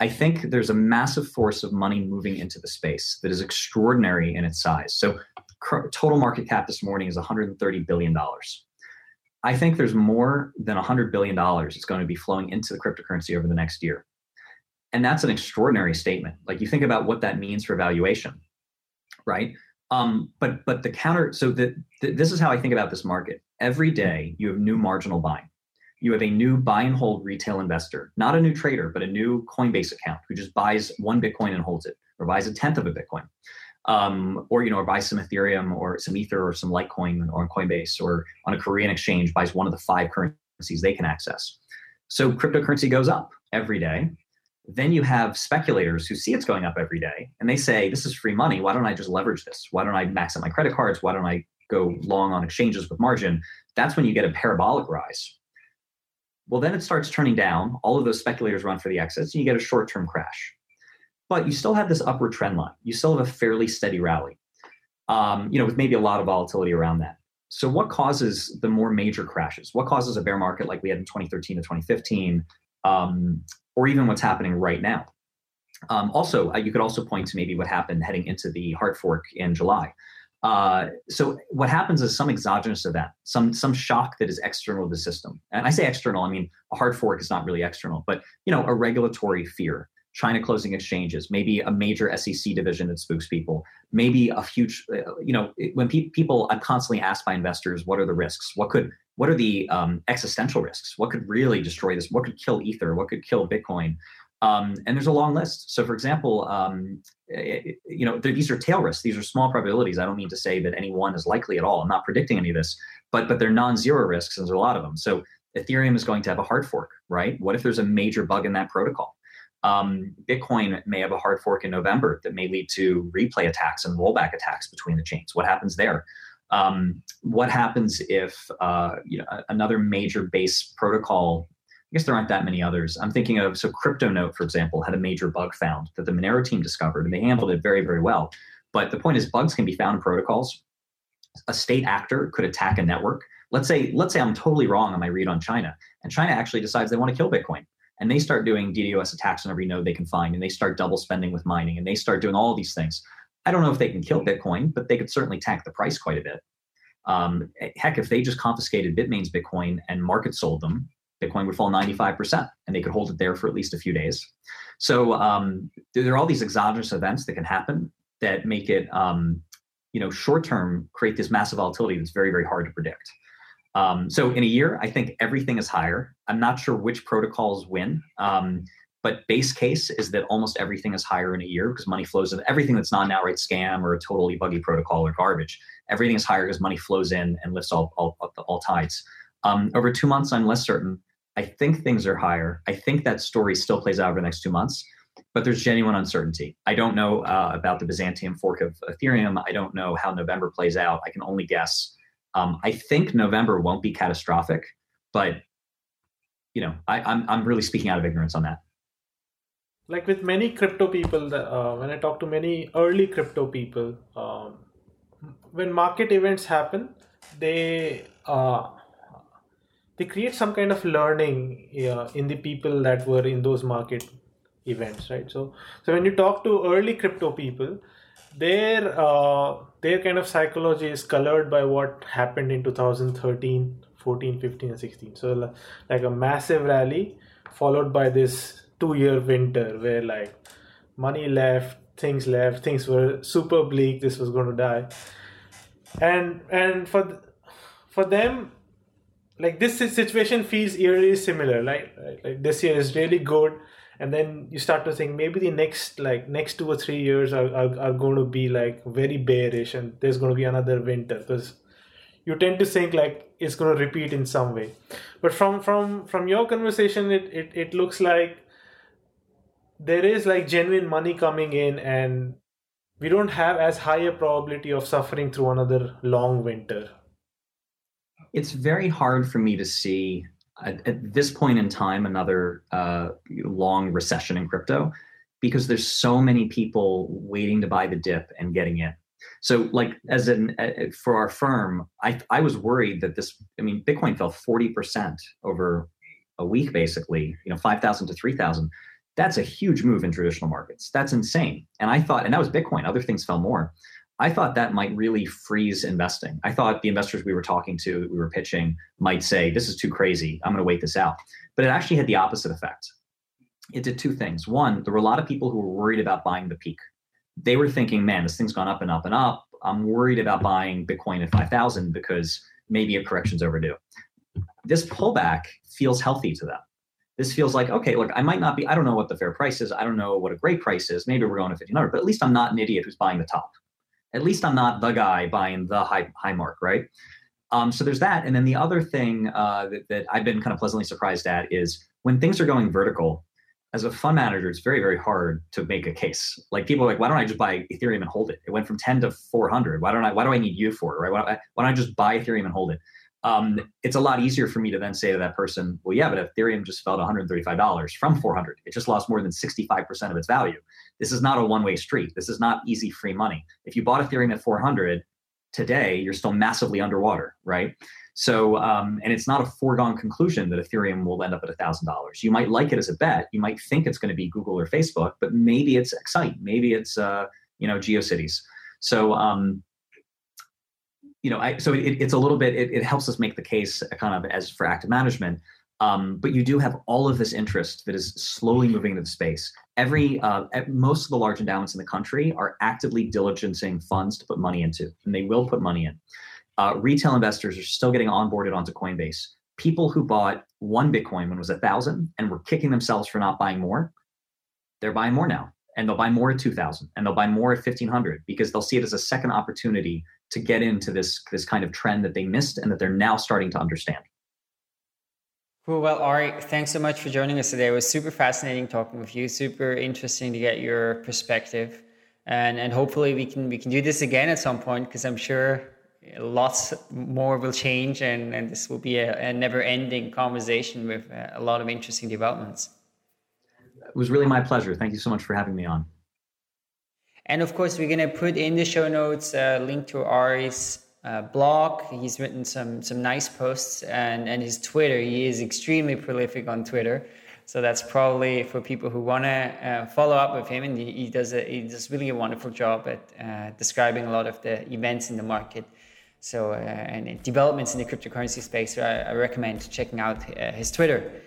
I think there's a massive force of money moving into the space that is extraordinary in its size. So, total market cap this morning is $130 billion. I think there's more than $100 billion that's going to be flowing into the cryptocurrency over the next year. And that's an extraordinary statement. Like you think about what that means for valuation, right? Um, but but the counter, so the, the, this is how I think about this market. Every day you have new marginal buying you have a new buy and hold retail investor, not a new trader, but a new Coinbase account who just buys one Bitcoin and holds it, or buys a tenth of a Bitcoin, um, or you know, or buys some Ethereum or some Ether or some Litecoin on Coinbase or on a Korean exchange buys one of the five currencies they can access. So cryptocurrency goes up every day. Then you have speculators who see it's going up every day and they say, This is free money. Why don't I just leverage this? Why don't I max out my credit cards? Why don't I go long on exchanges with margin? That's when you get a parabolic rise. Well, then it starts turning down. All of those speculators run for the exits, and you get a short term crash. But you still have this upward trend line. You still have a fairly steady rally, um, you know, with maybe a lot of volatility around that. So, what causes the more major crashes? What causes a bear market like we had in 2013 to 2015, um, or even what's happening right now? Um, also, uh, you could also point to maybe what happened heading into the hard fork in July. Uh, so what happens is some exogenous event, some some shock that is external to the system. And I say external, I mean a hard fork is not really external, but you know a regulatory fear, China closing exchanges, maybe a major SEC division that spooks people, maybe a future, uh, you know, when pe- people, I'm constantly asked by investors, what are the risks? What could, what are the um, existential risks? What could really destroy this? What could kill Ether? What could kill Bitcoin? Um, and there's a long list. So, for example, um, it, you know, these are tail risks. These are small probabilities. I don't mean to say that any one is likely at all. I'm not predicting any of this, but but they're non-zero risks, and there's a lot of them. So, Ethereum is going to have a hard fork, right? What if there's a major bug in that protocol? Um, Bitcoin may have a hard fork in November that may lead to replay attacks and rollback attacks between the chains. What happens there? Um, what happens if uh, you know another major base protocol guess there aren't that many others. I'm thinking of so CryptoNote, for example, had a major bug found that the Monero team discovered, and they handled it very, very well. But the point is, bugs can be found in protocols. A state actor could attack a network. Let's say, let's say I'm totally wrong on my read on China, and China actually decides they want to kill Bitcoin, and they start doing DDoS attacks on every node they can find, and they start double spending with mining, and they start doing all these things. I don't know if they can kill Bitcoin, but they could certainly tank the price quite a bit. Um, heck, if they just confiscated Bitmain's Bitcoin and market sold them, Bitcoin would fall 95% and they could hold it there for at least a few days. So um, there are all these exogenous events that can happen that make it, um, you know, short term create this massive volatility that's very, very hard to predict. Um, so in a year, I think everything is higher. I'm not sure which protocols win. Um, but base case is that almost everything is higher in a year because money flows in. Everything that's not an outright scam or a totally buggy protocol or garbage, everything is higher because money flows in and lifts all, all, all tides. Um, over two months, I'm less certain. I think things are higher. I think that story still plays out over the next two months, but there's genuine uncertainty. I don't know uh, about the Byzantium fork of Ethereum. I don't know how November plays out. I can only guess. Um, I think November won't be catastrophic, but you know, I, am I'm, I'm really speaking out of ignorance on that. Like with many crypto people, uh, when I talk to many early crypto people, um, when market events happen, they uh, they create some kind of learning in the people that were in those market events right? So so when you talk to early crypto people their uh, their kind of psychology is colored by what happened in 2013 14 15 and 16 so like a massive rally followed by this two year winter where like money left things left things were super bleak this was going to die. And and for for them, like this situation feels eerily similar. Like, like this year is really good, and then you start to think maybe the next like next two or three years are, are, are going to be like very bearish, and there's going to be another winter because you tend to think like it's going to repeat in some way. But from from from your conversation, it it, it looks like there is like genuine money coming in and we don't have as high a probability of suffering through another long winter it's very hard for me to see at, at this point in time another uh, long recession in crypto because there's so many people waiting to buy the dip and getting in so like as an uh, for our firm i i was worried that this i mean bitcoin fell 40% over a week basically you know 5000 to 3000 that's a huge move in traditional markets. That's insane. And I thought, and that was Bitcoin, other things fell more. I thought that might really freeze investing. I thought the investors we were talking to, we were pitching, might say, This is too crazy. I'm going to wait this out. But it actually had the opposite effect. It did two things. One, there were a lot of people who were worried about buying the peak. They were thinking, Man, this thing's gone up and up and up. I'm worried about buying Bitcoin at 5,000 because maybe a correction's overdue. This pullback feels healthy to them this feels like okay look i might not be i don't know what the fair price is i don't know what a great price is maybe we're going to 1500 but at least i'm not an idiot who's buying the top at least i'm not the guy buying the high high mark right? Um, so there's that. And then the other thing uh, that, that i've been kind of pleasantly surprised at is when things are going vertical as a fund manager it's very very hard to make a case. Like people are like why don't i just buy ethereum and hold it? It went from 10 to 400 why don't i why do i need you for it right? Why don't I, why don't I just buy ethereum and hold it? Um, it's a lot easier for me to then say to that person, well, yeah, but Ethereum just fell to $135 from 400. It just lost more than 65% of its value. This is not a one-way street. This is not easy free money. If you bought Ethereum at 400 today, you're still massively underwater, right? So, um, and it's not a foregone conclusion that Ethereum will end up at $1,000. You might like it as a bet. You might think it's going to be Google or Facebook, but maybe it's Excite. Maybe it's, uh, you know, GeoCities. So, um, you know, I, so it, it's a little bit, it, it, helps us make the case kind of as for active management. Um, but you do have all of this interest that is slowly moving into the space. Every, uh, most of the large endowments in the country are actively diligencing funds to put money into, and they will put money in. Uh, retail investors are still getting onboarded onto Coinbase. People who bought one Bitcoin when it was a thousand and were kicking themselves for not buying more, they're buying more now and they'll buy more at 2000 and they'll buy more at 1500 because they'll see it as a second opportunity to get into this this kind of trend that they missed and that they're now starting to understand cool well ari thanks so much for joining us today it was super fascinating talking with you super interesting to get your perspective and and hopefully we can we can do this again at some point because i'm sure lots more will change and and this will be a, a never ending conversation with uh, a lot of interesting developments it was really my pleasure. Thank you so much for having me on. And of course, we're going to put in the show notes a link to Ari's uh, blog. He's written some some nice posts and, and his Twitter. He is extremely prolific on Twitter. So that's probably for people who want to uh, follow up with him. And he, he, does a, he does really a wonderful job at uh, describing a lot of the events in the market. So uh, and developments in the cryptocurrency space. So I, I recommend checking out uh, his Twitter.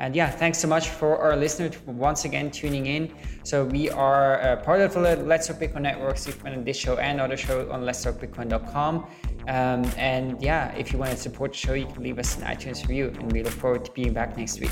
And yeah, thanks so much for our listeners once again tuning in. So we are uh, part of the Let's Talk Bitcoin network. So you can find this show and other shows on letstalkbitcoin.com. Um, and yeah, if you want to support the show, you can leave us an iTunes review. And we look forward to being back next week.